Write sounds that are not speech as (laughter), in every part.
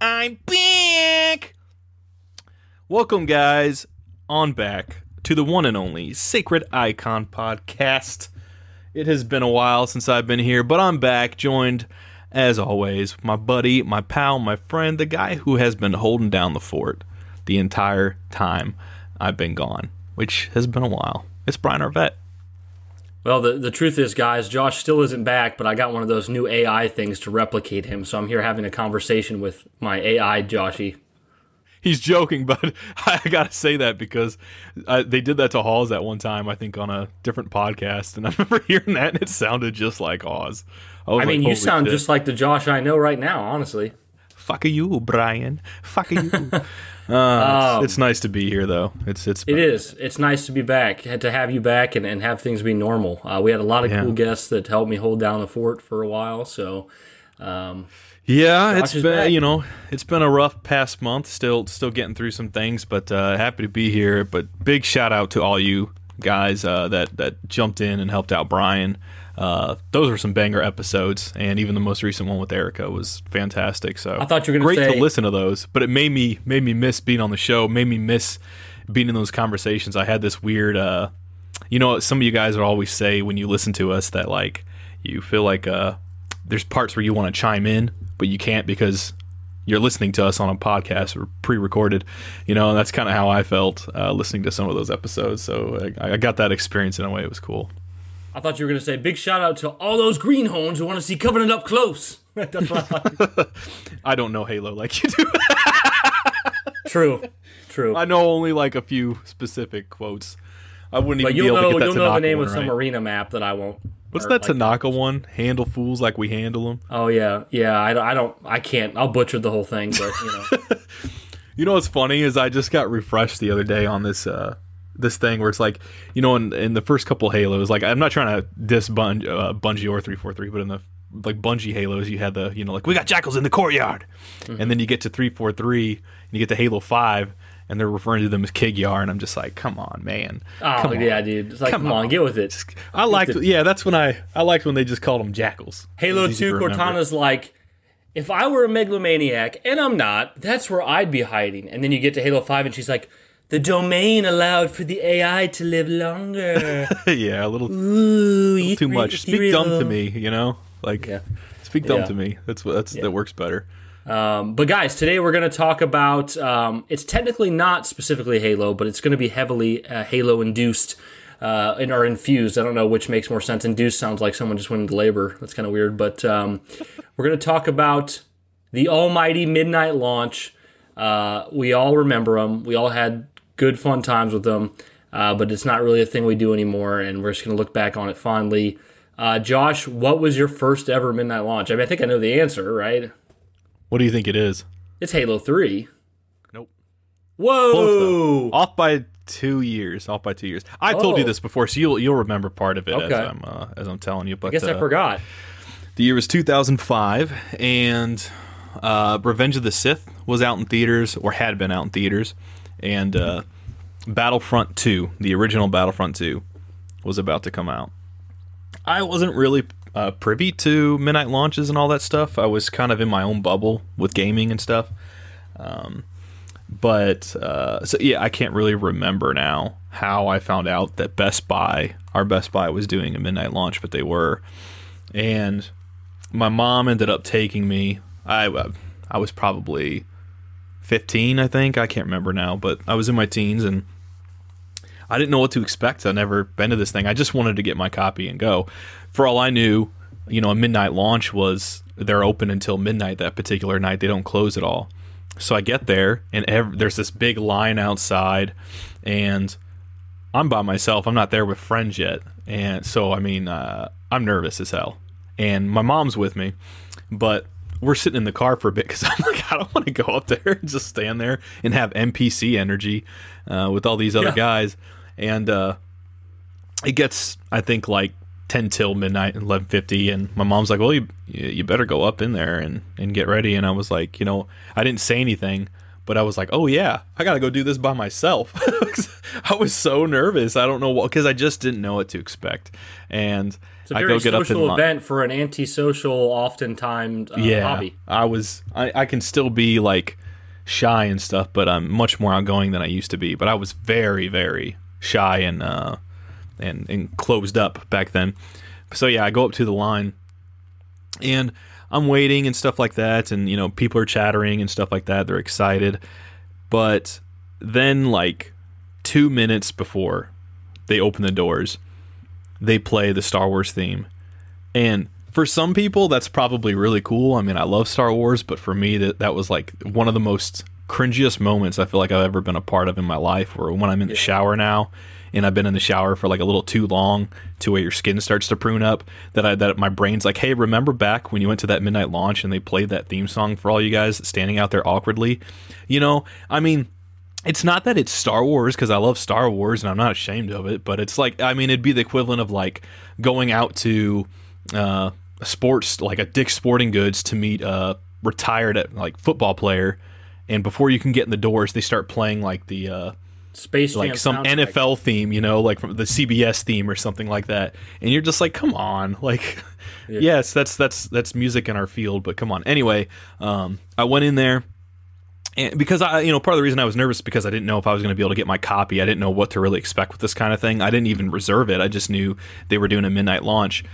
I'm back! Welcome, guys, on back to the one and only Sacred Icon podcast. It has been a while since I've been here, but I'm back, joined, as always, my buddy, my pal, my friend, the guy who has been holding down the fort the entire time I've been gone, which has been a while. It's Brian Arvett. Well, the, the truth is, guys, Josh still isn't back, but I got one of those new AI things to replicate him. So I'm here having a conversation with my AI Joshy. He's joking, (laughs) but I gotta say that because uh, they did that to Halls at one time, I think, on a different podcast, and (laughs) I remember hearing that, and it sounded just like Oz. I, I mean, like, you sound shit. just like the Josh I know right now, honestly. Fuck you, Brian. Fuck you. (laughs) Uh, um, it's, it's, nice to be here, though. It's it's it is. It's nice to be back. To have you back and, and have things be normal. Uh, we had a lot of yeah. cool guests that helped me hold down the fort for a while. So, um, yeah, Josh it's been back. you know it's been a rough past month. Still still getting through some things, but uh, happy to be here. But big shout out to all you guys uh, that that jumped in and helped out Brian. Uh, those were some banger episodes, and even the most recent one with Erica was fantastic. So I thought you were great say... Great to listen to those, but it made me made me miss being on the show, made me miss being in those conversations. I had this weird, uh, you know, some of you guys would always say when you listen to us that like you feel like uh, there's parts where you want to chime in, but you can't because you're listening to us on a podcast or pre-recorded you know that's kind of how i felt uh, listening to some of those episodes so I, I, got that experience in a way it was cool I thought you were going to say big shout out to all those greenhorns who want to see Covenant up close. (laughs) I don't know Halo like you do. (laughs) true, true. I know only like a few specific quotes. I wouldn't but even be able know, to get that You'll know the name of right. some arena map that I won't. What's that like Tanaka one? Handle fools like we handle them. Oh yeah, yeah. I, I don't. I can't. I'll butcher the whole thing, but you know. (laughs) you know what's funny is I just got refreshed the other day on this uh, this thing where it's like, you know, in, in the first couple Halos, like I'm not trying to diss Bun- uh, Bungie or 343, but in the like Bungie Halos, you had the, you know, like we got jackals in the courtyard, mm-hmm. and then you get to 343 and you get to Halo 5, and they're referring to them as Kig-Yar, and I'm just like, come on, man. Oh come yeah, on. dude. It's like, come, come on, on, get with it. Just, I liked, yeah, that's when I I liked when they just called them jackals. Halo 2, Cortana's like. If I were a megalomaniac, and I'm not, that's where I'd be hiding. And then you get to Halo 5, and she's like, the domain allowed for the AI to live longer. (laughs) yeah, a little, Ooh, little too much. Speak dumb to me, you know? Like, yeah. speak dumb yeah. to me. That's what that's yeah. that works better. Um, but guys, today we're going to talk about. Um, it's technically not specifically Halo, but it's going to be heavily uh, Halo induced. Uh, and are infused. I don't know which makes more sense. Induced sounds like someone just went into labor. That's kind of weird. But um, (laughs) we're going to talk about the almighty midnight launch. Uh, we all remember them. We all had good fun times with them, uh, but it's not really a thing we do anymore, and we're just going to look back on it fondly. Uh, Josh, what was your first ever midnight launch? I mean, I think I know the answer, right? What do you think it is? It's Halo 3. Nope. Whoa! Off by two years. Off by two years. I oh. told you oh. this before, so you'll you'll remember part of it okay. as I'm uh, as I'm telling you. But I guess uh, I forgot. The year was 2005, and uh, Revenge of the Sith was out in theaters or had been out in theaters and uh, Battlefront 2, the original Battlefront 2, was about to come out. I wasn't really uh, privy to midnight launches and all that stuff. I was kind of in my own bubble with gaming and stuff. Um, but uh, so yeah, I can't really remember now how I found out that Best Buy, our Best Buy, was doing a midnight launch, but they were, and my mom ended up taking me. I uh, I was probably fifteen, I think. I can't remember now, but I was in my teens and. I didn't know what to expect. I'd never been to this thing. I just wanted to get my copy and go. For all I knew, you know, a midnight launch was they're open until midnight that particular night. They don't close at all. So I get there, and there's this big line outside, and I'm by myself. I'm not there with friends yet, and so I mean, uh, I'm nervous as hell. And my mom's with me, but we're sitting in the car for a bit because (laughs) I'm like, I don't want to go up there and just stand there and have NPC energy uh, with all these other yeah. guys. And uh, it gets, I think, like 10 till midnight and 11.50 and my mom's like well you you better go up in there and, and get ready and i was like you know i didn't say anything but i was like oh yeah i gotta go do this by myself. (laughs) I was so nervous. I don't know what because i just didn't know what to expect. And it's a very I go get social up event for an antisocial oftentimes uh, yeah, hobby. I was I, I can still be like shy and stuff but i'm much more outgoing than i used to be. But i was very very shy and uh and, and closed up back then. So yeah, I go up to the line and I'm waiting and stuff like that and you know people are chattering and stuff like that. They're excited. But then like 2 minutes before they open the doors, they play the Star Wars theme. And for some people that's probably really cool. I mean, I love Star Wars, but for me that that was like one of the most cringiest moments I feel like I've ever been a part of in my life where when I'm in the shower now and I've been in the shower for like a little too long to where your skin starts to prune up that I that my brain's like, hey, remember back when you went to that midnight launch and they played that theme song for all you guys standing out there awkwardly? You know, I mean, it's not that it's Star Wars because I love Star Wars and I'm not ashamed of it, but it's like I mean, it'd be the equivalent of like going out to uh, sports like a Dick's Sporting Goods to meet a retired like football player, and before you can get in the doors, they start playing like the uh, Space Jam like some soundtrack. NFL theme, you know, like from the CBS theme or something like that. And you're just like, come on, (laughs) like, yeah. yes, that's that's that's music in our field, but come on. Anyway, um, I went in there. And because I, you know, part of the reason I was nervous because I didn't know if I was going to be able to get my copy. I didn't know what to really expect with this kind of thing. I didn't even reserve it. I just knew they were doing a midnight launch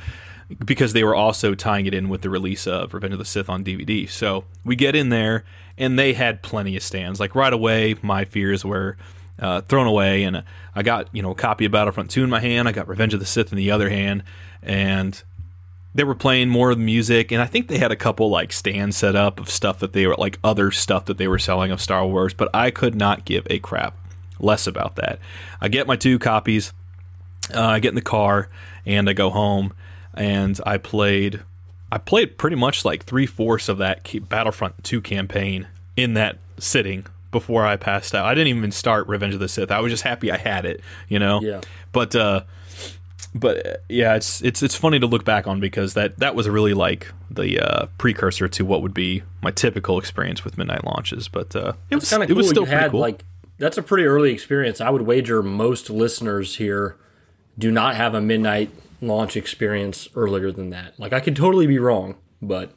because they were also tying it in with the release of Revenge of the Sith on DVD. So we get in there, and they had plenty of stands. Like right away, my fears were uh, thrown away, and I got you know a copy of Battlefront 2 in my hand. I got Revenge of the Sith in the other hand, and they were playing more of the music. And I think they had a couple like stands set up of stuff that they were like other stuff that they were selling of Star Wars. But I could not give a crap less about that. I get my two copies. Uh, I get in the car and I go home, and I played. I played pretty much like three fourths of that Battlefront 2 campaign in that sitting before I passed out. I didn't even start Revenge of the Sith. I was just happy I had it, you know. Yeah. But uh, but yeah, it's it's it's funny to look back on because that that was really like the uh, precursor to what would be my typical experience with midnight launches. But uh, it was kind of cool. It was still you had, cool. Like that's a pretty early experience. I would wager most listeners here do not have a midnight launch experience earlier than that. Like I could totally be wrong, but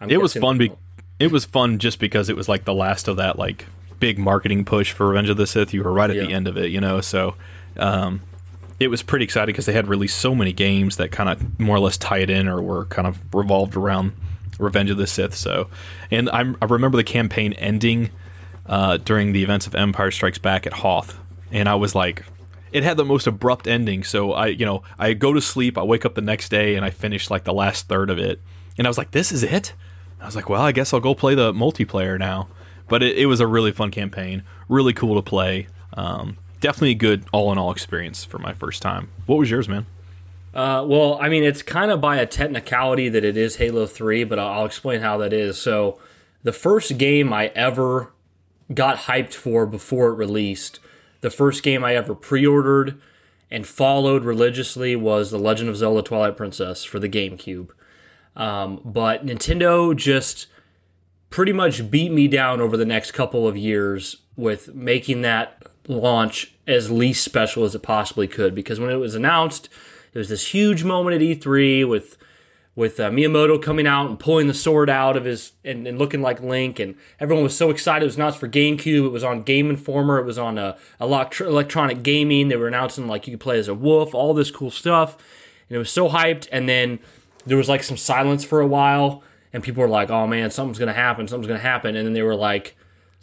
I'm it was fun. Be- it was fun just because it was like the last of that like big marketing push for Revenge of the Sith. You were right at yeah. the end of it, you know. So um, it was pretty exciting because they had released so many games that kind of more or less tied in or were kind of revolved around Revenge of the Sith. So, and I'm, i remember the campaign ending uh, during the events of Empire Strikes Back at Hoth, and I was like, it had the most abrupt ending. So I, you know, I go to sleep, I wake up the next day, and I finish like the last third of it, and I was like, this is it. I was like, well, I guess I'll go play the multiplayer now. But it, it was a really fun campaign, really cool to play. Um, definitely a good all in all experience for my first time. What was yours, man? Uh, well, I mean, it's kind of by a technicality that it is Halo 3, but I'll explain how that is. So, the first game I ever got hyped for before it released, the first game I ever pre ordered and followed religiously was The Legend of Zelda Twilight Princess for the GameCube. Um, but Nintendo just pretty much beat me down over the next couple of years with making that launch as least special as it possibly could. Because when it was announced, it was this huge moment at E3 with with uh, Miyamoto coming out and pulling the sword out of his and, and, looking like Link, and everyone was so excited. It was announced for GameCube. It was on Game Informer. It was on uh, electronic gaming. They were announcing like you could play as a wolf, all this cool stuff, and it was so hyped. And then there was like some silence for a while, and people were like, "Oh man, something's gonna happen. Something's gonna happen." And then they were like,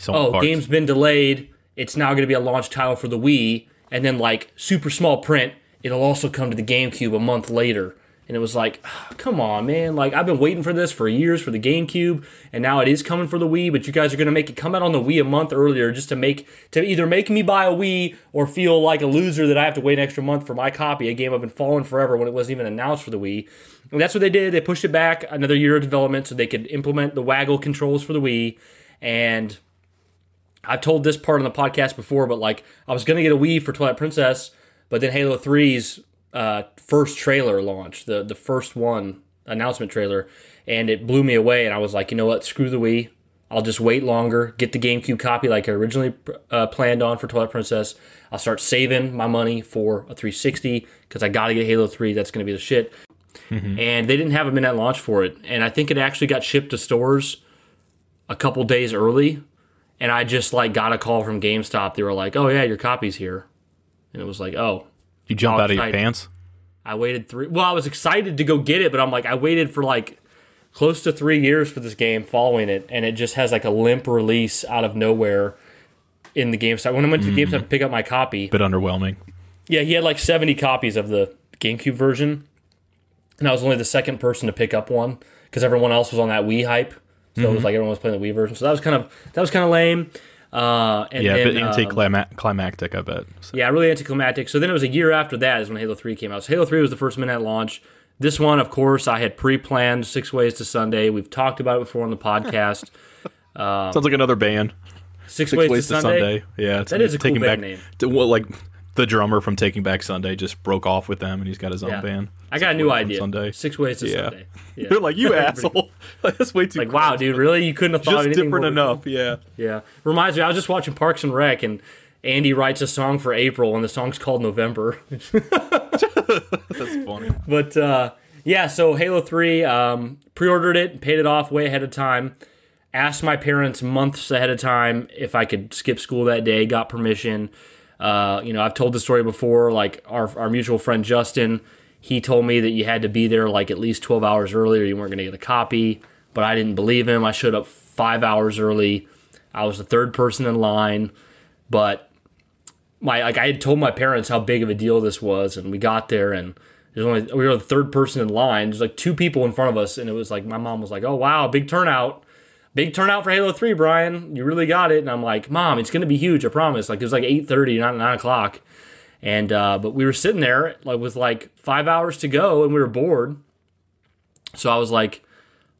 "Oh, parts. game's been delayed. It's now gonna be a launch title for the Wii." And then like super small print, it'll also come to the GameCube a month later. And it was like, oh, come on, man. Like, I've been waiting for this for years for the GameCube, and now it is coming for the Wii, but you guys are going to make it come out on the Wii a month earlier just to make, to either make me buy a Wii or feel like a loser that I have to wait an extra month for my copy, a game I've been following forever when it wasn't even announced for the Wii. And that's what they did. They pushed it back another year of development so they could implement the waggle controls for the Wii. And I've told this part on the podcast before, but like, I was going to get a Wii for Twilight Princess, but then Halo 3's uh, first trailer launch, the the first one announcement trailer, and it blew me away. And I was like, you know what? Screw the Wii. I'll just wait longer, get the GameCube copy like I originally uh, planned on for Twilight Princess. I'll start saving my money for a 360 because I got to get Halo 3. That's going to be the shit. Mm-hmm. And they didn't have a midnight launch for it. And I think it actually got shipped to stores a couple days early. And I just like got a call from GameStop. They were like, "Oh yeah, your copy's here," and it was like, "Oh, you jump out of your pants? I waited three. Well, I was excited to go get it, but I'm like, I waited for like close to three years for this game following it, and it just has like a limp release out of nowhere in the GameStop. When I went to the mm. GameStop to pick up my copy, bit underwhelming. Yeah, he had like 70 copies of the GameCube version, and I was only the second person to pick up one because everyone else was on that Wii hype. So mm-hmm. it was mm-hmm. like everyone was playing the Wii version. So that was kind of that was kind of lame. Uh, and yeah, then, a bit anticlimactic, um, I bet. So. Yeah, really anticlimactic. So then it was a year after that is when Halo 3 came out. So Halo 3 was the first minute launch. This one, of course, I had pre-planned Six Ways to Sunday. We've talked about it before on the podcast. (laughs) um, Sounds like another band. Six, Six Ways, Ways, to, Sunday? Sunday. Yeah, that is a cool band back, name. To, well, like the drummer from Taking Back Sunday just broke off with them, and he's got his own yeah. band. I got a new idea. Sunday. Six ways to yeah. Sunday. (laughs) Yeah. You're like you (laughs) asshole. (laughs) That's way too. Like wow, dude, really? You couldn't have thought just anything different enough. Yeah. Yeah. Reminds me, I was just watching Parks and Rec, and Andy writes a song for April, and the song's called November. That's funny. But uh, yeah, so Halo Three, um, pre-ordered it, paid it off way ahead of time. Asked my parents months ahead of time if I could skip school that day. Got permission uh, you know, I've told the story before. Like our our mutual friend Justin, he told me that you had to be there like at least 12 hours earlier. you weren't going to get a copy. But I didn't believe him. I showed up five hours early. I was the third person in line, but my like I had told my parents how big of a deal this was, and we got there and there's only we were the third person in line. There's like two people in front of us, and it was like my mom was like, "Oh wow, big turnout." Big turnout for Halo 3, Brian. You really got it. And I'm like, Mom, it's going to be huge. I promise. Like, it was like 8.30, not 9 o'clock. And, uh, but we were sitting there like with like five hours to go and we were bored. So I was like,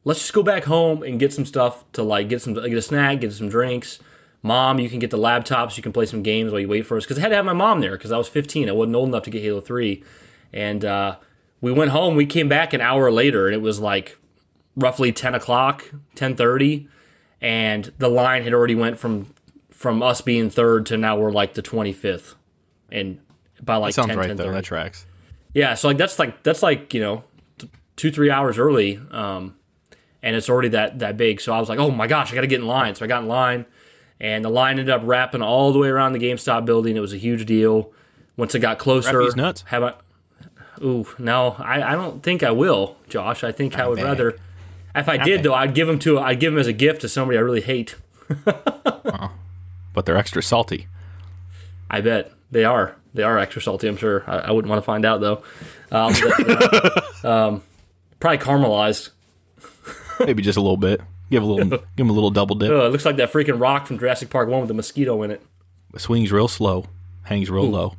let's just go back home and get some stuff to like get some, get a snack, get some drinks. Mom, you can get the laptops. You can play some games while you wait for us. Because I had to have my mom there because I was 15. I wasn't old enough to get Halo 3. And uh, we went home. We came back an hour later and it was like roughly 10 o'clock 10.30 and the line had already went from from us being third to now we're like the 25th and by like that sounds 10, right 10, though that tracks. Yeah so like that's like that's like you know two three hours early um and it's already that that big. So i was like oh my gosh i gotta get in line. So i got in line and the line ended up wrapping all the way around the gamestop building. It was a huge deal. Once it got closer nuts. have I, ooh no I, I don't think i will josh. I think i would rather if I did, though, I'd give them to I'd give them as a gift to somebody I really hate. (laughs) but they're extra salty. I bet they are. They are extra salty. I'm sure. I, I wouldn't want to find out though. Um, but, uh, (laughs) um, probably caramelized. Maybe just a little bit. Give a little. (laughs) give them a little double dip. Uh, it looks like that freaking rock from Jurassic Park one with the mosquito in it. Swings real slow, hangs real Ooh. low.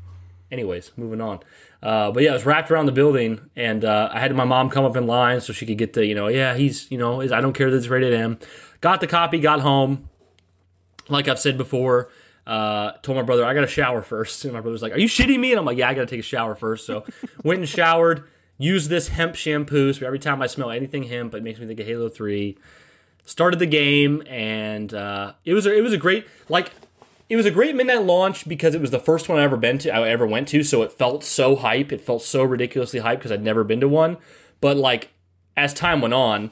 Anyways, moving on. Uh, but yeah, it was wrapped around the building, and uh, I had my mom come up in line so she could get the, you know, yeah, he's, you know, I don't care that it's rated M. Got the copy, got home. Like I've said before, uh, told my brother I got to shower first, (laughs) and my brother's like, "Are you shitting me?" And I'm like, "Yeah, I got to take a shower first. So (laughs) went and showered. Used this hemp shampoo, so every time I smell anything hemp, it makes me think of Halo Three. Started the game, and uh, it was a, it was a great like it was a great midnight launch because it was the first one I ever been to. I ever went to, so it felt so hype. It felt so ridiculously hype because I'd never been to one. But like as time went on,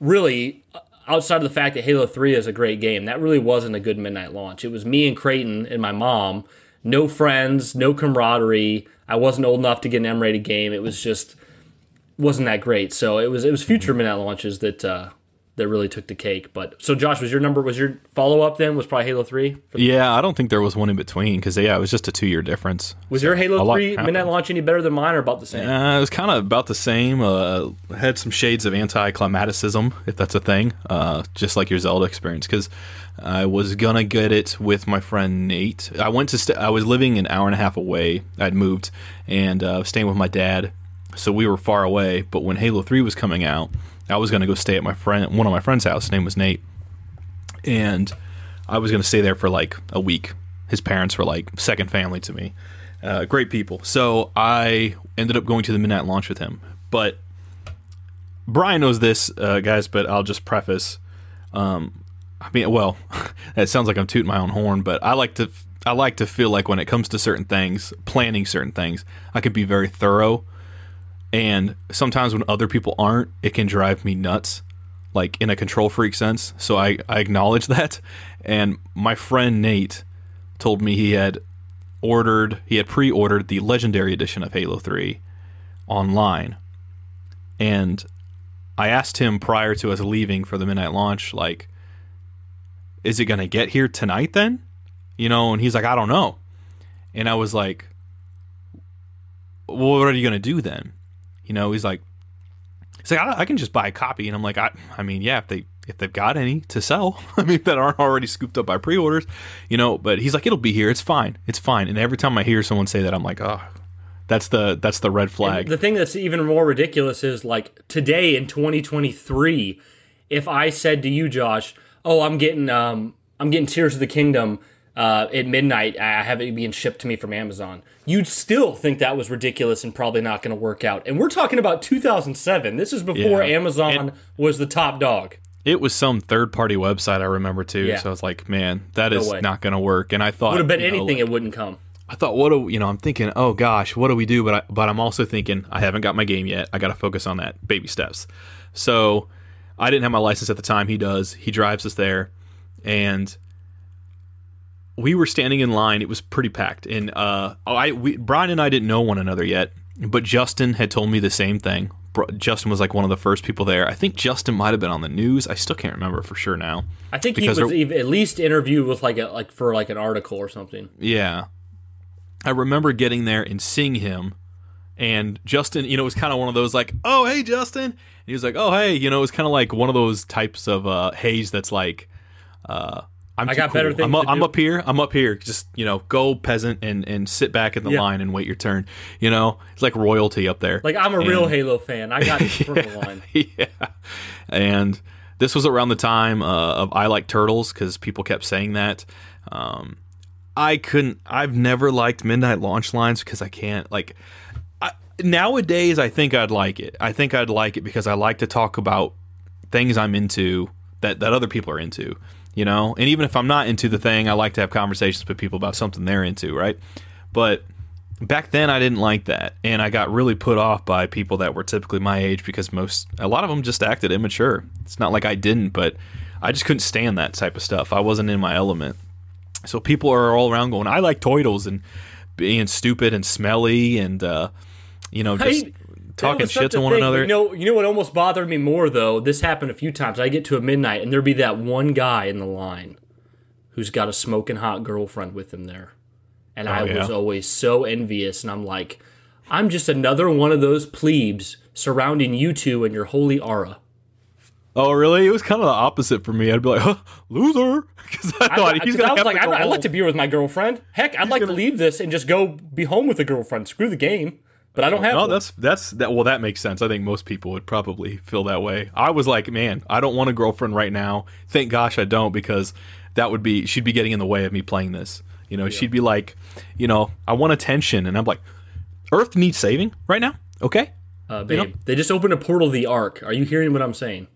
really outside of the fact that Halo 3 is a great game, that really wasn't a good midnight launch. It was me and Creighton and my mom, no friends, no camaraderie. I wasn't old enough to get an M-rated game. It was just wasn't that great. So it was it was future midnight launches that uh, that really took the cake. But so Josh, was your number was your follow up then was probably Halo 3? Yeah, I don't think there was one in between because yeah, it was just a two year difference. Was your Halo 3 midnight launch any better than mine or about the same? Uh, it was kind of about the same. Uh, had some shades of anti-climaticism, if that's a thing, uh, just like your Zelda experience. Because I was gonna get it with my friend Nate. I went to. St- I was living an hour and a half away. I'd moved and uh, was staying with my dad, so we were far away. But when Halo Three was coming out, I was gonna go stay at my friend, one of my friend's house. His name was Nate, and I was gonna stay there for like a week. His parents were like second family to me. Uh, great people. So I ended up going to the midnight launch with him. But Brian knows this, uh, guys. But I'll just preface. Um, I mean, well, (laughs) it sounds like I'm tooting my own horn, but I like to. I like to feel like when it comes to certain things, planning certain things, I could be very thorough. And sometimes when other people aren't, it can drive me nuts, like in a control freak sense. So I, I acknowledge (laughs) that. And my friend Nate told me he had ordered he had pre-ordered the legendary edition of Halo 3 online. And I asked him prior to us leaving for the midnight launch like is it going to get here tonight then? You know, and he's like I don't know. And I was like well, what are you going to do then? You know, he's like He's like, I, I can just buy a copy, and I'm like, I, I mean, yeah, if they if they've got any to sell, (laughs) I mean, that aren't already scooped up by pre-orders, you know. But he's like, it'll be here, it's fine, it's fine. And every time I hear someone say that, I'm like, oh, that's the that's the red flag. The thing that's even more ridiculous is like today in 2023, if I said to you, Josh, "Oh, I'm getting um, I'm getting Tears of the Kingdom uh, at midnight. I have it being shipped to me from Amazon," you'd still think that was ridiculous and probably not going to work out. And we're talking about 2007. This is before Yeah. Amazon And- was the top dog. It was some third-party website I remember too. Yeah. So I was like, man, that is way. not going to work. And I thought, Would have bet you know, anything it wouldn't come. I thought, what do you know? I'm thinking, oh gosh, what do we do? But I, but I'm also thinking, I haven't got my game yet. I got to focus on that baby steps. So I didn't have my license at the time. He does. He drives us there, and we were standing in line. It was pretty packed, and uh, I we, Brian and I didn't know one another yet, but Justin had told me the same thing. Justin was like one of the first people there. I think Justin might have been on the news. I still can't remember for sure now. I think he was at least interviewed with like a like for like an article or something. Yeah. I remember getting there and seeing him. And Justin, you know, it was kind of one of those like, oh, hey, Justin. And he was like, oh, hey. You know, it was kind of like one of those types of uh, haze that's like, uh, I'm I got better things I'm, up, to I'm do." up here. I'm up here. Just, you know, go peasant and, and sit back in the Yeah. line and wait your turn. You know, it's like royalty up there. Like I'm a real Halo fan. I got (laughs) front of the line. (laughs) yeah. And this was around the time uh, of I Like Turtles because people kept saying that. Um, I couldn't, I've never liked midnight launch lines because I can't, like, I, nowadays I think I'd like it. I think I'd like it because I like to talk about things I'm into that, that other people are into, you know? And even if I'm not into the thing, I like to have conversations with people about something they're into, right? But back then I didn't like that and I got really put off by people that were typically my age because most a lot of them just acted immature. It's not like I didn't, but I just couldn't stand that type of stuff. I wasn't in my element. So people are all around going, "I like toidles and being stupid and smelly and uh, you know just Hey, talking shit to one thing. another." You know, you know what almost bothered me more though. This happened a few times. I get to a midnight and there'd be that one guy in the line who's got a smoking hot girlfriend with him there, and oh, I Oh, yeah. was always so envious. And I'm like, I'm just another one of those plebes surrounding you two and your holy aura. oh, really? It was kind of the opposite for me. I'd be like, huh, "Loser," (laughs) because I I, thought he's I, gonna I was have like, to go I'd, I'd like to be with my girlfriend. Heck, I'd like to leave this and just go be home with a girlfriend. Screw the game. But I don't have No, one. that's that's that. Well, that makes sense. I think most people would probably feel that way. I was like, man, I don't want a girlfriend right now. Thank gosh I don't, because that would be she'd be getting in the way of me playing this. You know, she'd be like, you know, I want attention, and I'm like, Earth needs saving right now. Okay. uh, babe. They just opened a portal to the Ark. Are you hearing what I'm saying?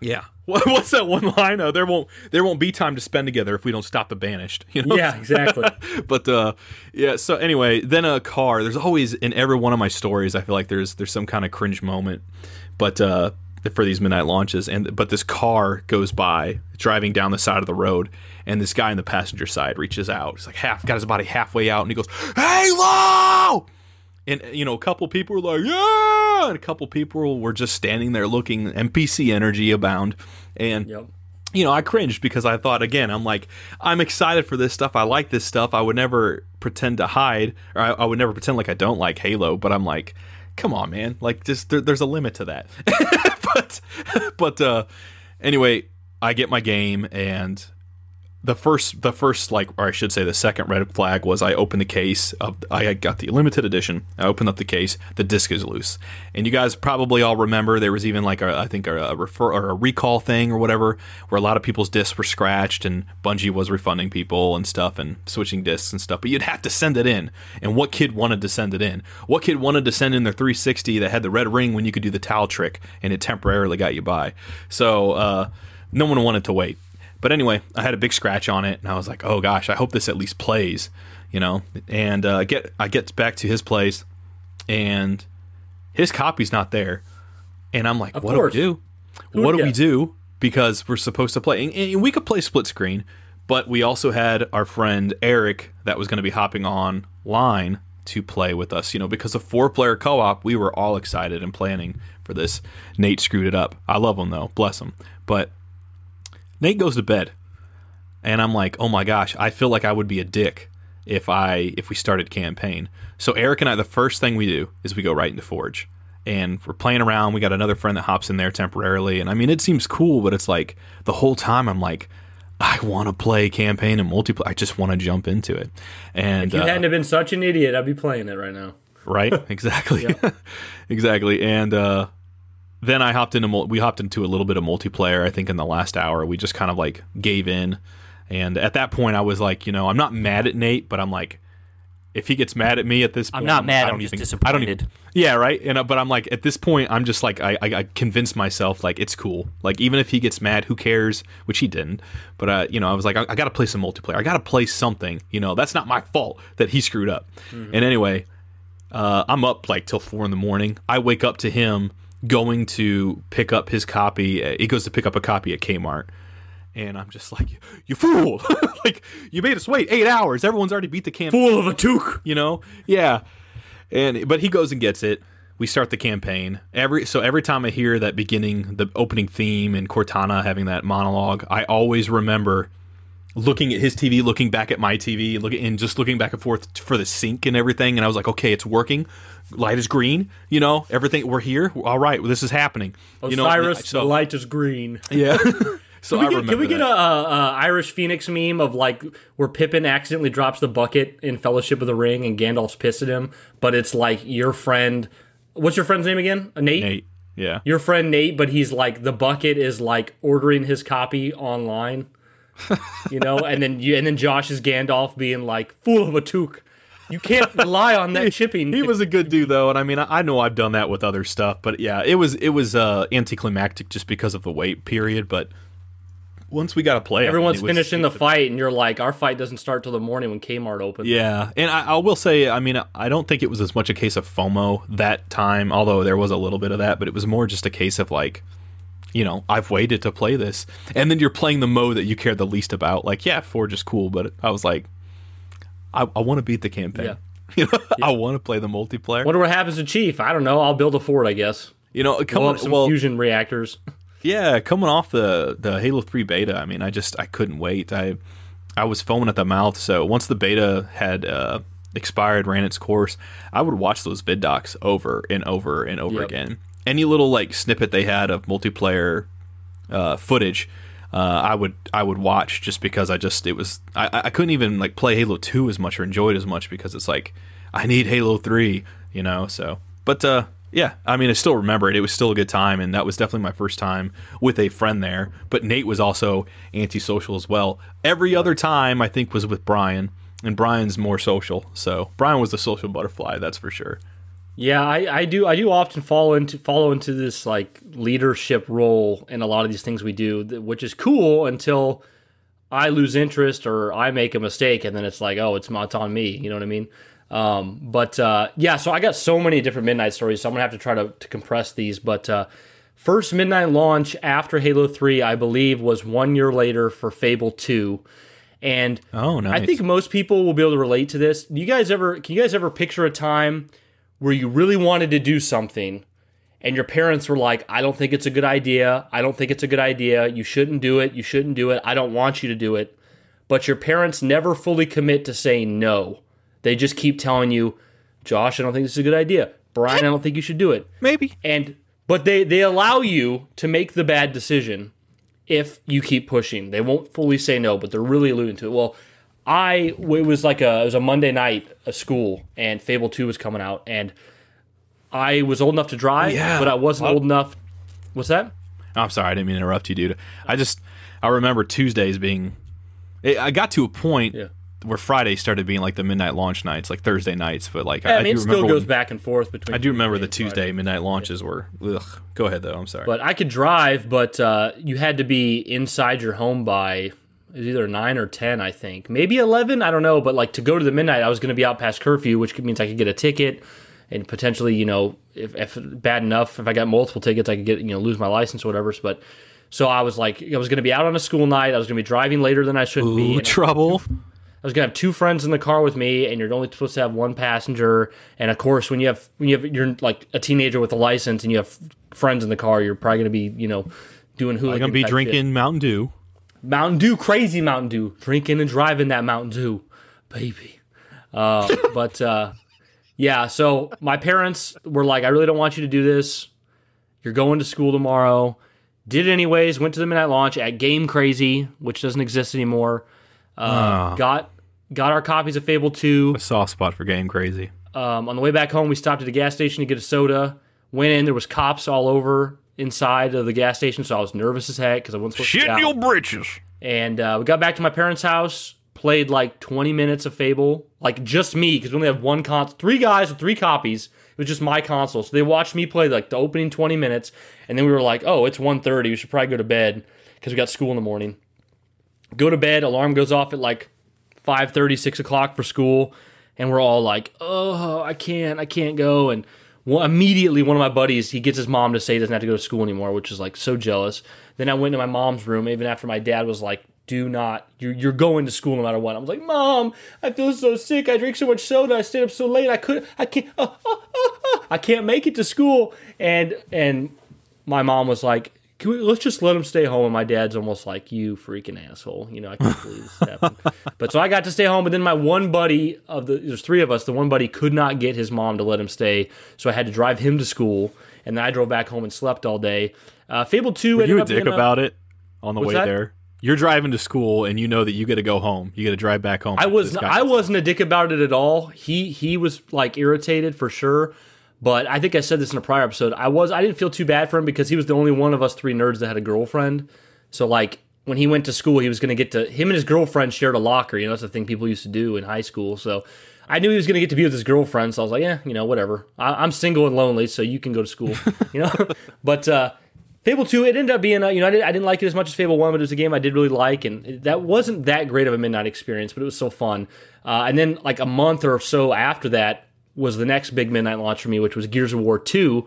Yeah. (laughs) What's that one line? Uh, there won't there won't be time to spend together if we don't stop the banished. You know. Yeah, exactly. (laughs) but uh, yeah. So anyway, then a car. There's always in every one of my stories. I feel like there's there's some kind of cringe moment. But uh, for these midnight launches, and but this car goes by driving down the side of the road, and this guy in the passenger side reaches out. He's like half got his body halfway out, and he goes, "Halo!" And you know, a couple people were like, "Yeah!" And a couple people were just standing there looking NPC energy abound, and Yep. you know, I cringed because I thought again, I'm like, I'm excited for this stuff. I like this stuff. I would never pretend to hide, or I, I would never pretend like I don't like Halo. But I'm like, come on, man. Like, just there, there's a limit to that. (laughs) but, but uh, anyway, I get my game and the first the first like or I should say the second red flag was I opened the case of I got the limited edition. I opened up the case, the disc is loose. And you guys probably all remember there was even like a, I think a, refer or a recall thing or whatever where a lot of people's discs were scratched and Bungie was refunding people and stuff and switching discs and stuff. But you'd have to send it in. And what kid wanted to send it in? What kid wanted to send in their 360 that had the red ring when you could do the towel trick and it temporarily got you by? So uh, no one wanted to wait. But anyway, I had a big scratch on it, and I was like, "Oh gosh, I hope this at least plays," you know. And uh, get I get back to his place, and his copy's not there, and I'm like, Of "What course. do we do? Who what do we do?" Because we're supposed to play, and, and we could play split screen, but we also had our friend Eric that was going to be hopping online to play with us. You know, because of four player co op, we were all excited and planning for this. Nate screwed it up. I love him though, bless him. But Nate goes to bed, and I'm like, oh my gosh, I feel like I would be a dick if I if we started campaign. So Eric and I, the first thing we do is we go right into Forge, and we're playing around. We got another friend that hops in there temporarily, and I mean, it seems cool, but it's like the whole time I'm like. I want to play campaign and multiplayer. I just want to jump into it, and If you uh, hadn't have been such an idiot, I'd be playing it right now. right (laughs) exactly (laughs) exactly and uh then i hopped into we hopped into a little bit of multiplayer i think in the last hour. We just kind of like gave in. And at that point i was like you know i'm not mad at nate but i'm like if he gets mad at me at this point, I'm not mad, I I'm don't just even, I don't even, disappointed. yeah right? And uh, but i'm like at this point i'm just like I, I i convinced myself like it's cool. Like even if he gets mad who cares? Which he didn't. But uh you know i was like i, I gotta play some multiplayer. I gotta play something. You know that's not my fault that he screwed up. And anyway uh, I'm up like till four in the morning. I wake up to him going to pick up his copy. uh, He goes to pick up a copy at Kmart. And I'm just like, you fool! (laughs) like, you made us wait eight hours. Everyone's already beat the campaign, Fool of a Took. you know? Yeah. And but he goes and gets it. We start the campaign. Every so every time I hear that beginning, the opening theme, and Cortana having that monologue, I always remember looking at his TV, looking back at my TV, and looking and just looking back and forth for the sync and everything. And I was like, okay, it's working. Light is green. You know, everything. We're here. All right, this is happening. You know, Osiris, so the light is green. yeah. (laughs) so Can we I get, remember. can we get a, a, a Irish Phoenix meme of like where Pippin accidentally drops the bucket in Fellowship of the Ring and Gandalf's pissed at him, but it's like your friend. What's your friend's name again? Uh, Nate. Nate. Yeah. Your friend Nate, but he's like the bucket is like ordering his copy online. (laughs) you know, and then you and then Josh is Gandalf being like fool of a Took. You can't (laughs) rely on that shipping. He was a good dude though, and I mean, I, I know I've done that with other stuff, but yeah, it was it was uh, anticlimactic just because of the wait period. But once we got to play, I mean, Everyone's finishing the fight, and you're like, our fight doesn't start till the morning when Kmart opens. Yeah, and I, I will say, I mean, I don't think it was as much a case of FOMO that time, although there was a little bit of that, but it was more just a case of like, you know, I've waited to play this, and then you're playing the mode that you care the least about. Like, yeah, Forge is cool, but I was like, I, I want to beat the campaign. Yeah. (laughs) You know, I want to play the multiplayer. Wonder what happens to Chief. I don't know. I'll build a fort, I guess. you know, coming up some well, fusion reactors. Yeah, coming off the the Halo 3 beta, I mean, I just I couldn't wait. I I was foaming at the mouth. So once the beta had uh, expired, ran its course, I would watch those vid docs over and over and over Yep. again. Any little like snippet they had of multiplayer uh, footage, uh, I would I would watch just because I just it was I, I couldn't even like play Halo 2 as much or enjoy it as much because it's like I need Halo 3, you know. So, but uh, yeah, I mean, I still remember it. It was still a good time, and that was definitely my first time with a friend there. But Nate was also antisocial as well. Every other time, I think, was with Brian, and Brian's more social. So Brian was the social butterfly, that's for sure. Yeah, I, I do. I do often follow into follow into this like leadership role in a lot of these things we do, which is cool until I lose interest or I make a mistake, and then it's like, oh, it's, it's on me. You know what I mean? Um, but uh, yeah, so I got so many different midnight stories, so I'm gonna have to try to, to compress these. But uh, first midnight launch after Halo 3, I believe, was one year later for Fable 2. And Oh, nice. I think most people will be able to relate to this. Do you guys ever can you guys ever picture a time where you really wanted to do something and your parents were like, "I don't think it's a good idea. I don't think it's a good idea. You shouldn't do it. You shouldn't do it. I don't want you to do it." But your parents never fully commit to saying no. They just keep telling you, "Josh, I don't think this is a good idea. Brian, I don't think you should do it." maybe. and but they they allow you to make the bad decision if you keep pushing. They won't fully say no, but they're really alluding to it. Well, I it was like a it was a Monday night of school, and Fable Two was coming out, and I was old enough to drive, Yeah. but I wasn't old enough. What's that? I'm sorry, I didn't mean to interrupt you, dude. I just I remember Tuesdays being. It, I got to a point Yeah. where Friday started being like the midnight launch nights, like Thursday nights. But like I, I, mean, do it still goes when- back and forth between. I do remember the Tuesday Friday. Midnight launches were. Ugh. Go ahead though. I'm sorry. But I could drive, but uh, you had to be inside your home by it was either nine or ten, I think, maybe eleven. I don't know, but like to go to the midnight, I was going to be out past curfew, which means I could get a ticket and potentially, you know, if, if bad enough, if I got multiple tickets, I could get you know lose my license or whatever. But so I was like, I was going to be out on a school night. I was going to be driving later than I should be. Ooh, and trouble. I was gonna have two friends in the car with me, and you're only supposed to have one passenger. And of course, when you have when you have you're like a teenager with a license, and you have friends in the car, you're probably gonna be you know doing who I'm gonna be drinking shit. Mountain Dew. Mountain Dew, crazy Mountain Dew, drinking and driving that Mountain Dew, baby. Uh, (laughs) but uh, yeah, so my parents were like, "I really don't want you to do this. You're going to school tomorrow." Did it anyways. Went to the midnight launch at Game Crazy, which doesn't exist anymore. Uh, Got got our copies of Fable Two. A soft spot for Game Crazy. Um, on the way back home, we stopped at a gas station to get a soda. Went in, there was cops all over inside of the gas station, so I was nervous as heck because I wasn't supposed to be out. britches. And uh, we got back to my parents' house, played like 20 minutes of Fable, like just me, because we only have one console, three guys with three copies. It was just my console, so they watched me play like the opening 20 minutes, and then we were like, "Oh, it's 1.30. We should probably go to bed because we got school in the morning." Go to bed. Alarm goes off at like 5.30, 6 o'clock for school, and we're all like, "Oh, I can't, I can't go." And one, immediately, one of my buddies he gets his mom to say he doesn't have to go to school anymore, which is like so jealous. Then I went to my mom's room, even after my dad was like, "Do not, you're, you're going to school no matter what." I was like, "Mom, I feel so sick. I drink so much soda. I stayed up so late. I could, I can't, uh, uh, uh, uh, I can't make it to school." And and my mom was like, Can we, let's just let him stay home. And my dad's almost like, you freaking asshole. You know, I can't believe this (laughs) happened. But so I got to stay home. But then my one buddy of the, there's three of us, the one buddy could not get his mom to let him stay. So I had to drive him to school. And then I drove back home and slept all day. Uh, Fable 2 Were ended you a up dick about it on the way that? there? You're driving to school and you know that you got to go home. You got to drive back home. I was I wasn't a dick about it at all. He he was like irritated for sure. But I think I said this in a prior episode. I was I didn't feel too bad for him because he was the only one of us three nerds that had a girlfriend. So like when he went to school, he was going to get to him and his girlfriend shared a locker. You know, that's the thing people used to do in high school. So I knew he was going to get to be with his girlfriend. So I was like, yeah, you know, whatever. I, I'm single and lonely, so you can go to school. (laughs) you know, but. uh Fable 2, it ended up being, uh, you know, I, did, I didn't like it as much as Fable 1, but it was a game I did really like, and it, that wasn't that great of a midnight experience, but it was so fun. Uh, and then, like, a month or so after that was the next big midnight launch for me, which was Gears of War 2,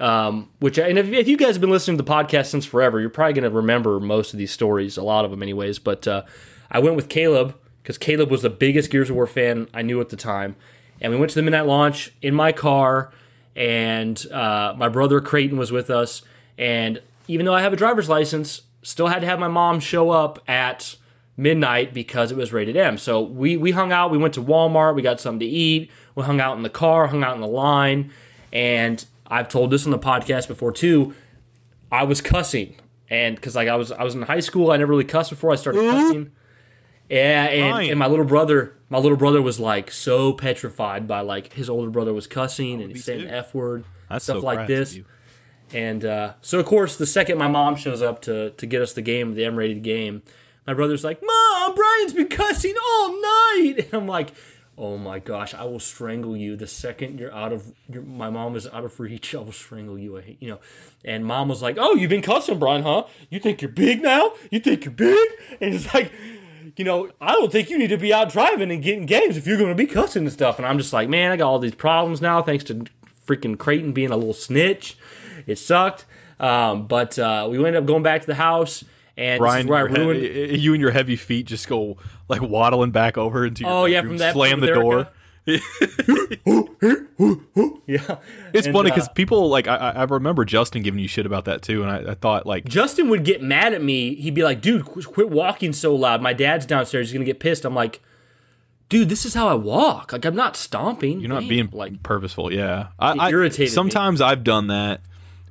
um, which, and if, if you guys have been listening to the podcast since forever, you're probably going to remember most of these stories, a lot of them, anyways. But uh, I went with Caleb, because Caleb was the biggest Gears of War fan I knew at the time. And we went to the midnight launch in my car, and uh, my brother Creighton was with us. And even though I have a driver's license, still had to have my mom show up at midnight because it was rated M. So we we hung out. We went to Walmart. We got something to eat. We hung out in the car. Hung out in the line. And I've told this on the podcast before too. I was cussing, and because like I was I was in high school, I never really cussed before. I started cussing. Yeah, and, and my little brother, my little brother was like so petrified by like his older brother was cussing and he's saying f word, That's stuff so like this. And uh, so, of course, the second my mom shows up to to get us the game, the M-rated game, my brother's like, "Mom, Brian's been cussing all night," (laughs) and I'm like, "Oh my gosh, I will strangle you the second you're out of your, my mom is out of reach. (laughs) I will strangle you." I hate you know. And mom was like, "Oh, you've been cussing, Brian, huh? You think you're big now? You think you're big?" And it's like. You know, I don't think you need to be out driving and getting games if you're going to be cussing and stuff. And I'm just like, man, I got all these problems now thanks to freaking Creighton being a little snitch. It sucked. Um, but uh, we ended up going back to the house, and this is Brian, where I ruined. he- you and your heavy feet just go like waddling back over into your Oh, yeah, from that slam the door. (laughs) yeah, It's And, funny uh, because people like I, I I remember Justin giving you shit about that too, and I, I thought like Justin would get mad at me. He'd be like, "Dude, qu- quit walking so loud. My dad's downstairs. He's gonna get pissed." I'm like, "Dude, this is how I walk. Like, I'm not stomping. you're not Damn. being like." purposeful. Yeah, I, I irritated me. Sometimes I've done that,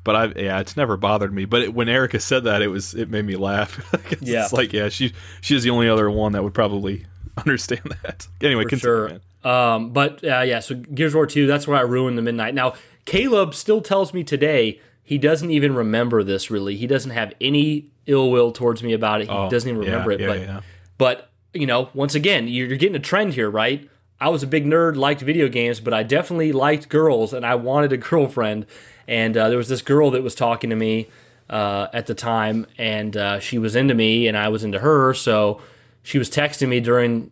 but I yeah, it's never bothered me. But it, when Erica said that, it was it made me laugh. (laughs) Yeah. it's like yeah, she she's the only other one that would probably (laughs) understand that. Anyway, For sure. Um, but uh, yeah, so Gears of War 2, that's where I ruined the midnight. Now, Caleb still tells me today he doesn't even remember this really. He doesn't have any ill will towards me about it. He Oh, doesn't even yeah, remember it. yeah, but, yeah. but, you know, once again, you're, you're getting a trend here, right? I was a big nerd, liked video games, but I definitely liked girls and I wanted a (laughs) girlfriend. And uh, there was this girl that was talking to me uh, at the time, and uh, she was into me, and I was into her. So she was texting me during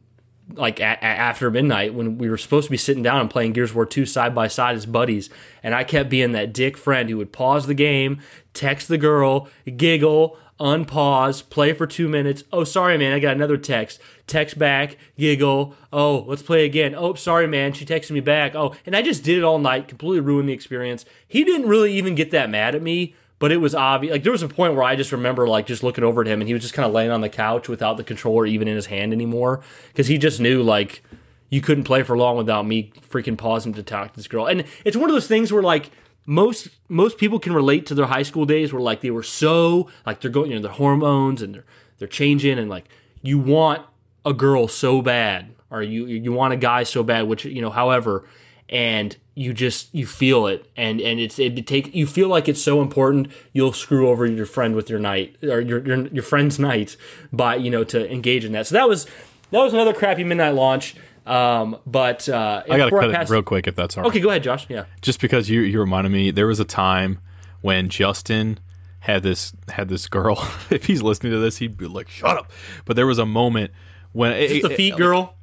like a- a- after midnight when we were supposed to be sitting down and playing Gears of War 2 side by side as buddies. And I kept being that dick friend who would pause the game, text the girl, giggle, unpause, play for two minutes. Oh, sorry, man, I got another text. Text back, giggle. Oh, let's play again. Oh, sorry, man, she texted me back. Oh, and I just did it all night, completely ruined the experience. He didn't really even get that mad at me. But it was obvious. Like there was a point where I just remember like just looking over at him, and he was just kind of laying on the couch without the controller even in his hand anymore, because he just knew like you couldn't play for long without me freaking pausing to talk to this girl. And it's one of those things where like most most people can relate to their high school days where like they were so like they're going you know their hormones and they're they're changing and like you want a girl so bad or you you want a guy so bad which you know however and you just you feel it. And and it's it take you feel like it's so important you'll screw over your friend with your night or your your, your friend's (laughs) night by you know to engage in that. So that was that was another crappy midnight launch um but uh I gotta before cut it real quick if that's all right. okay go ahead josh. Yeah. Just because you you reminded me there was a time when Justin had this had this girl (laughs) if he's listening to this he'd be like shut up. But there was a moment when it, Just the it- feet girl?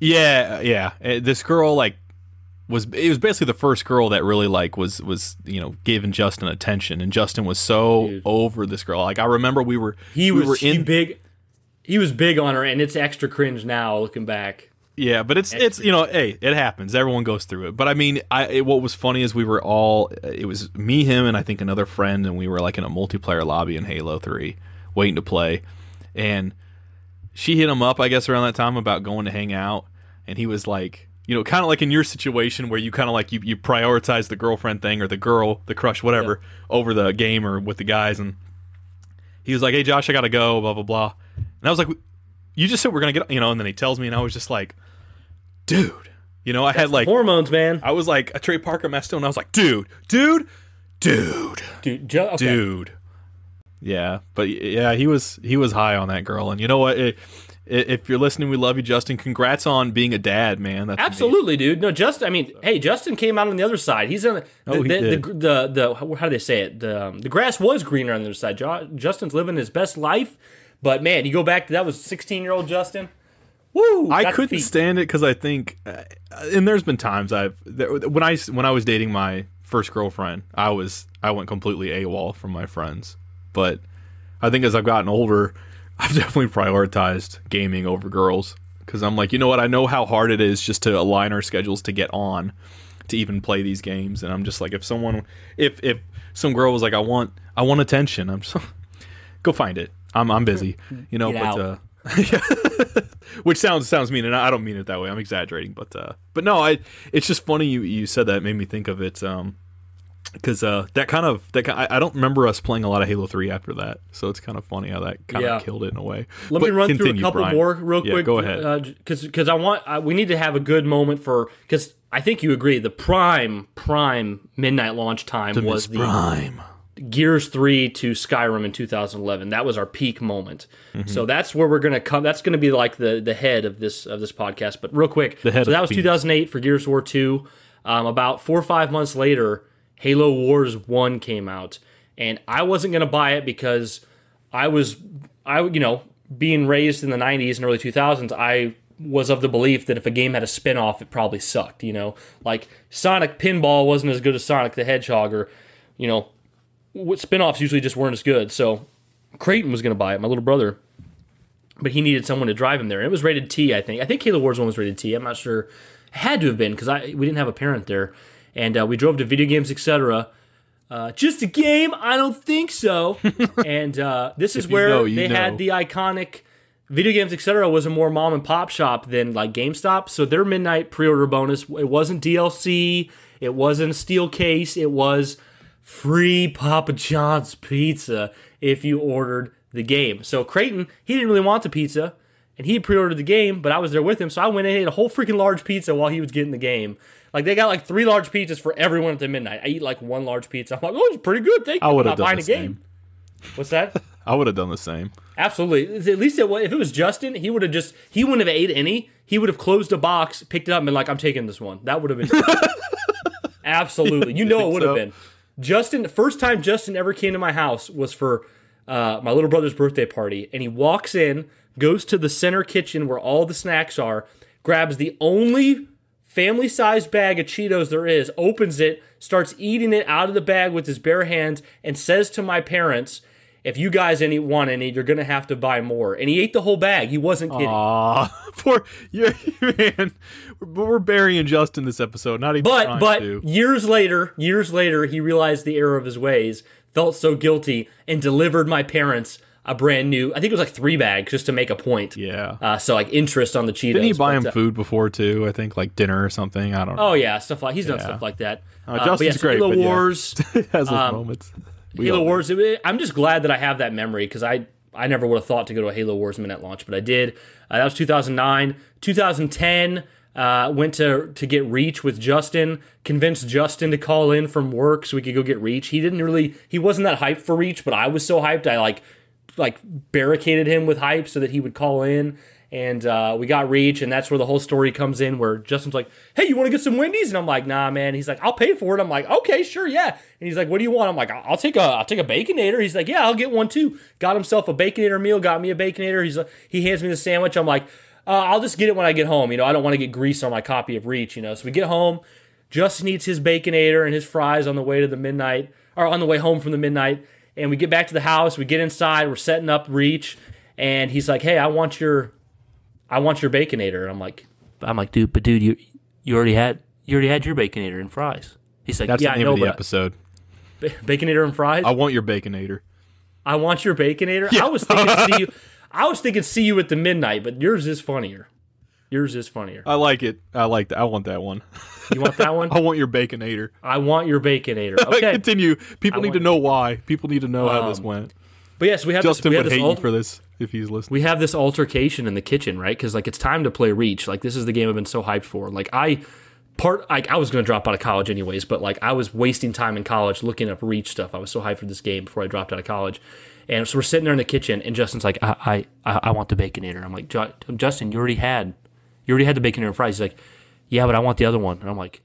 Yeah yeah. Uh, this girl like was it was basically the first girl that really like was was you know giving Justin attention. And Justin was so Dude. over this girl. Like I remember we were he we was were he in big he was big on her and it's extra cringe now looking back Yeah, but it's it's you know, hey, it happens. Everyone goes through it. But I mean, I it, what was funny is we were all it was me, him, and I think another friend, and we were like in a multiplayer lobby in Halo Three, waiting to play, and she hit him up, I guess, around that time about going to hang out, and he was like. You know, kind of like in your situation where you kind of like you, you prioritize the girlfriend thing or the girl, the crush, whatever, over the game or with the guys. And he was like, "Hey, Josh, I gotta go." Blah blah blah. And I was like, "You just said we're gonna get," you know. And then he tells me, and I was just like, dude. You know, I had like hormones man I was like a Trey Parker Masto, and I was like, dude, dude, dude, dude jo- okay. dude. Yeah, but yeah, he was he was high on that girl, and you know what? It, if you're listening, we love you, Justin. Congrats on being a dad, man. That's amazing. Absolutely, dude. No, Justin. I mean, hey, Justin came out on the other side. He's on the Oh, he the, the, the, the the how do they say it? The um, the grass was greener on the other side. Jo- Justin's living his best life, but man, you go back to that was 16 year old Justin. Woo! I couldn't stand it because I think, uh, and there's been times I've there, when I when I was dating my first girlfriend, I was I went completely AWOL from my friends. But I think as I've gotten older, (laughs) I've definitely prioritized gaming over girls because I'm like, you know what? I know how hard it is just to align our schedules to get on to even play these games, and I'm just like, if someone, if if some girl was like, I want I want attention, I'm just (laughs) go find it. I'm I'm busy, you know. Get but uh, (laughs) (laughs) which sounds sounds mean, and I don't mean it that way. I'm exaggerating, but uh, but no, I it's just funny you you said that. It made me think of it. Um, because uh, that kind of that ki- I, I don't remember us playing a lot of Halo Three after that, so it's kind of funny how that kind Yeah. of killed it in a way. Let But me run through a couple Brian. more real Yeah, quick. go ahead. because because I want uh, we need to have a good moment for because I think you agree the prime prime midnight launch time was the Prime. Gears 3 to Skyrim in 2011. That was our peak moment. Mm-hmm. So that's where we're going to come that's going to be like the the head of this of this podcast. But real quick, The head so that was 2008 for Gears of War 2. Um, about 4 or 5 months later, Halo Wars 1 came out, and I wasn't going to buy it because I was I you know, being raised in the 90s and early 2000s, I was of the belief that if a game had a spin-off, it probably sucked, you know? Like Sonic Pinball wasn't as good as Sonic the Hedgehog or, you know, what spinoffs usually just weren't as good. So Creighton was going to buy it, my little brother, but he needed someone to drive him there. It was rated T, I think. I think Halo Wars one was rated T. I'm not sure. It had to have been because I we didn't have a parent there, and uh, we drove to video games, etc. Uh, just a game? I don't think so. (laughs) and uh, this is you where know, you they know. had the iconic video games, etc. was a more mom and pop shop than like GameStop. So their midnight pre-order bonus, it wasn't DLC, it wasn't a steel case, it was free Papa John's pizza if you ordered the game. So Creighton, he didn't really want the pizza, and he pre-ordered the game, but I was there with him, so I went and ate a whole freaking large pizza while he was getting the game. Like they got like three large pizzas for everyone at the midnight. I eat like one large pizza. I'm like, oh, it's pretty good. Thank you. I would have done the a game. What's that? (laughs) I would have done the same. Absolutely. At least it, wa- if it was Justin, he would have just he wouldn't have ate any. He would have closed a box, picked it up, and been like, "I'm taking this one." That would have been (laughs) absolutely. You know, it would have so? been. Justin, first time Justin ever came to my house was for uh, my little brother's birthday party, and he walks in, goes to the center kitchen where all the snacks are, grabs the only family sized bag of Cheetos there is, opens it, starts eating it out of the bag with his bare hands, and says to my parents, if you guys any want any, you're gonna have to buy more. And he ate the whole bag. He wasn't kidding. Aw, (laughs) poor you, (laughs) man. We're, we're burying Justin this episode. Not even but but to. years later, years later, he realized the error of his ways, felt so guilty, and delivered my parents a brand new. I think it was like three bags just to make a point. Yeah. Uh, so like interest on the Cheetos. Didn't he buy him uh, food before too? I think like dinner or something. I don't know. Oh yeah, stuff like he's done stuff like that. Uh, Uh, Justin's yeah, so great, Halo but yeah. Wars. (laughs) It has those um, moments. We Halo. Wars. it- I'm just glad that I have that memory because I I never would have thought to go to a Halo Wars minute launch, but I did. Uh, that was 2009. 2010. Uh, went to to get Reach with Justin. Convinced Justin to call in from work so we could go get Reach. He didn't really. He wasn't that hyped for Reach, but I was so hyped. I like like barricaded him with hype so that he would call in. And uh, we got Reach, and that's where the whole story comes in. Where Justin's like, "Hey, you want to get some Wendy's?" And I'm like, "Nah, man." He's like, "I'll pay for it." I'm like, "Okay, sure, yeah." And he's like, "What do you want?" I'm like, "I'll take a, I'll take a baconator." He's like, "Yeah, I'll get one too." Got himself a baconator meal. Got me a baconator. He's like, he hands me the sandwich. I'm like, uh, "I'll just get it when I get home." You know, I don't want to get grease on my copy of Reach. You know, so we get home. Justin eats his baconator and his fries on the way to the midnight, or on the way home from the midnight. And we get back to the house. We get inside. We're setting up Reach, and he's like, "Hey, I want your, I want your baconator." And I'm like, "I'm like, dude, but dude, you you already had you already had your baconator and fries." He's like, That's "Yeah, the I know, of the but episode. ba- baconator and fries. I want your baconator. I want your baconator." I was thinking, to see you. (laughs) I was thinking, see you at the midnight, but yours is funnier. Yours is funnier. I like it. I like that. I want that one. You want that one? (laughs) I want your baconator. I want your baconator. (laughs) Okay, Continue. People need to know why. People need to know how this Um, went. but yes, we have Justin this. We would this hate ult- you for this if he's listening. we have this altercation in the kitchen, right? Because like it's time to play Reach. Like this is the game I've been so hyped for. Like I part like I was gonna drop out of college anyways, but like I was wasting time in college looking up Reach stuff. I was so hyped for this game before I dropped out of college. And so we're sitting there in the kitchen, and Justin's like, I I, I want the baconator. I'm like, Justin, you already had you already had the baconator and fries. He's like, Yeah, but I want the other one. And I'm like,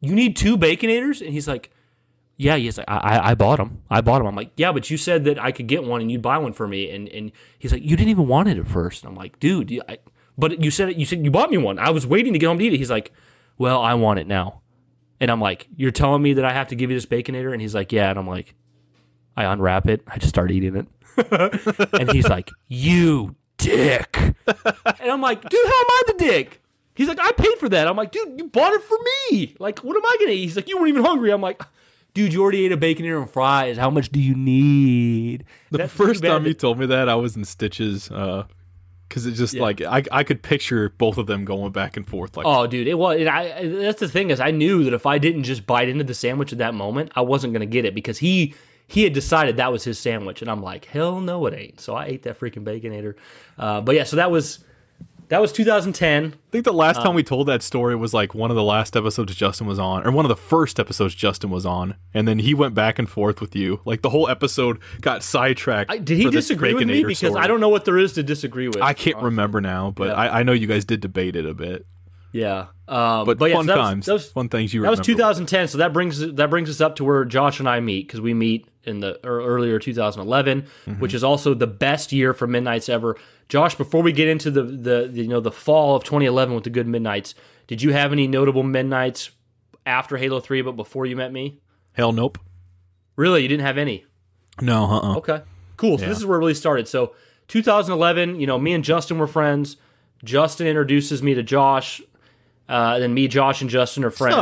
You need two baconators? And he's like, yeah, he's like, I, I, bought them. I bought them. I'm like, yeah, but you said that I could get one and you'd buy one for me. And and he's like, you didn't even want it at first. I'm like, dude, I, but you said. You said you bought me one. I was waiting to get home to eat it. He's like, well, I want it now. And I'm like, you're telling me that I have to give you this baconator? And he's like, yeah. And I'm like, I unwrap it. I just start eating it. (laughs) and he's like, you dick. and I'm like, dude, how am I the dick? He's like, I paid for that. I'm like, dude, you bought it for me. Like, what am I gonna eat? He's like, you weren't even hungry. I'm like, dude, you already ate a baconator and fries. How much do you need? The That's first time you told me that, I was in stitches. Uh, because it's just like I, I could picture both of them going back and forth. Like, Oh, dude, it was. And I, that's the thing is, I knew that if I didn't just bite into the sandwich at that moment, I wasn't gonna get it because he he had decided that was his sandwich, and I'm like, hell no, it ain't. So I ate that freaking baconator. Uh, but yeah, so that was that was 2010. I think the last uh, time we told that story was like one of the last episodes Justin was on, or one of the first episodes Justin was on, and then he went back and forth with you. Like the whole episode got sidetracked. I, did he disagree with me? Because story. I don't know what there is to disagree with. I can't remember now, but Yeah. I, I know you guys did debate it a bit. Yeah, um, But, yeah, fun so that was- times, that was, fun things you were. That was 2010, so that brings that brings us up to where Josh and I meet because we meet in the ear- earlier 2011, Mm-hmm. which is also the best year for midnights ever. Josh, before we get into the, the the you know the fall of 2011 with the good midnights, did you have any notable midnights after Halo 3, but before you met me? Hell, nope. Really, you didn't have any. No, uh, uh Okay. Cool. So this is where it really started. So 2011, you know, me and Justin were friends. Justin introduces me to Josh. Uh, then me, Josh, and Justin are friends.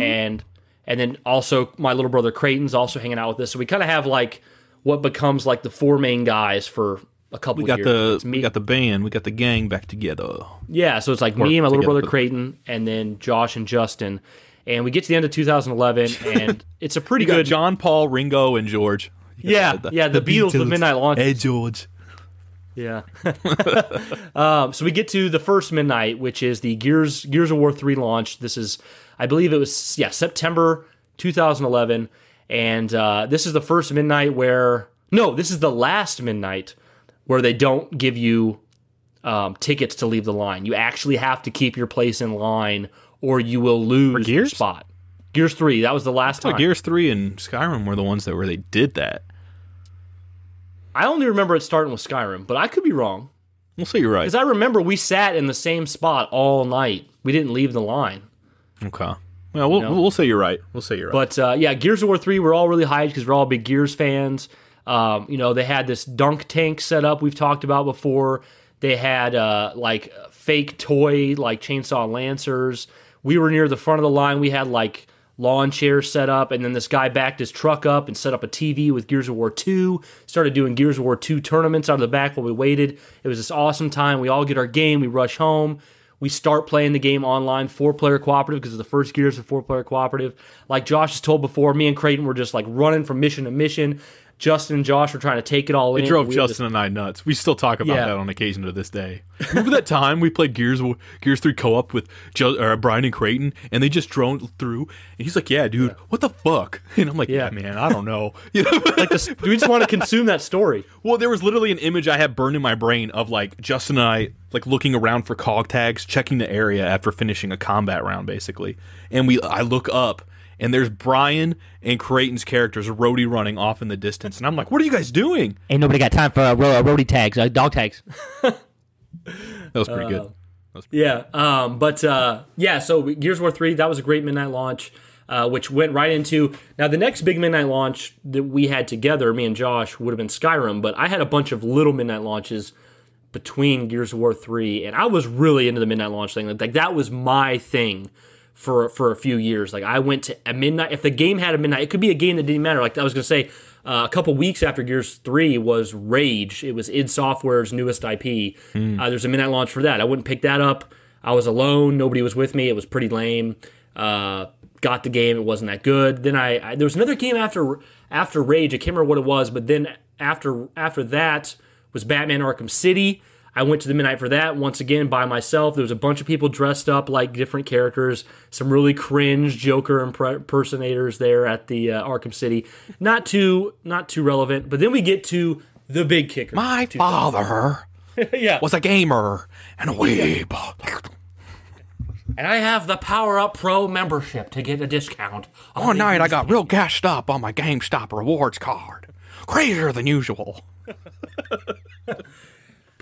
And and then also my little brother Creighton's also hanging out with us. So we kind of have like what becomes like the four main guys for a couple we got years. the we got the band, we got the gang back together. yeah, so it's like me and my little brother Creighton, and then Josh and Justin. And we get to the end of 2011, (laughs) and it's a pretty good. John, Paul, Ringo, and George. yeah, yeah, the, Beatles, the Midnight Launch. Hey George. Yeah. (laughs) um, so we get to the first midnight, which is the Gears Gears of War three launch. This is, I believe it was yeah September 2011, and uh, this is the first midnight where no, this is the last midnight where they don't give you um, tickets to leave the line. You actually have to keep your place in line, or you will lose your spot. Gears three, that was the last time. Gears three and Skyrim were the ones that where they did that. I only remember it starting with Skyrim, but I could be wrong. We'll say you're right. Because I remember we sat in the same spot all night. We didn't leave the line. Okay. Well, we'll, we'll say you're right. We'll say you're right. But uh, yeah, Gears of War 3, we're all really hyped because we're all big Gears fans. Um, you know, they had this dunk tank set up we've talked about before. They had uh, like fake toy, like chainsaw lancers. We were near the front of the line. We had like lawn chairs set up. And then this guy backed his truck up and set up a TV with Gears of War 2. Started doing Gears of War 2 tournaments out of the back while we waited. It was this awesome time. We all get our game. We rush home. We start playing the game online, four player cooperative, because the first Gears of four player cooperative. Like Josh has told before, me and Creighton were just like running from mission to mission. Justin and Josh were trying to take it all in. it drove We Justin and I nuts. We still talk about Yeah. that on occasion to this day. Remember that time we played Gears Gears three co op with jo- uh, Brian and Creighton, and they just drone through, and he's like, "Yeah, dude, what the fuck?" (laughs) And I'm like, "Yeah, Yeah. man, I don't know." (laughs) You know? like this, we just want to consume that story. Well, there was literally an image I had burned in my brain of like Justin and I like looking around for cog tags, checking the area after finishing a combat round, basically. And we, I look up, and there's Brian and Creighton's characters roadie running off in the distance, and I'm like, "What are you guys doing?" Ain't nobody got time for uh, ro- uh, roadie tags, uh, dog tags. (laughs) That was pretty good. Yeah, um, but uh, yeah, so Gears of War 3, that was a great midnight launch, uh, which went right into. Now, the next big midnight launch that we had together, me and Josh, would have been Skyrim, but I had a bunch of little midnight launches between Gears of War 3, and I was really into the midnight launch thing. Like, that was my thing for for a few years. Like, I went to a midnight, if the game had a midnight, it could be a game that didn't matter. Like, I was going to say, uh, a couple weeks after Gears 3 was Rage. It was id Software's newest IP. Uh, there's a midnight launch for that. I wouldn't pick that up. I was alone. Nobody was with me. It was pretty lame. Uh, got the game. It wasn't that good. Then I, I there was another game after after Rage. I can't remember what it was, but then after after that was Batman Arkham City. I went to the midnight for that once again by myself. There was a bunch of people dressed up like different characters. Some really cringe Joker impersonators there at the uh, Arkham City. Not too not too relevant. But then we get to the big kicker. My father (laughs) yeah, was a gamer and a weeb. and I have the Power Up Pro membership to get a discount. on One night I got real gassed up on my GameStop rewards card. Crazier than usual. (laughs)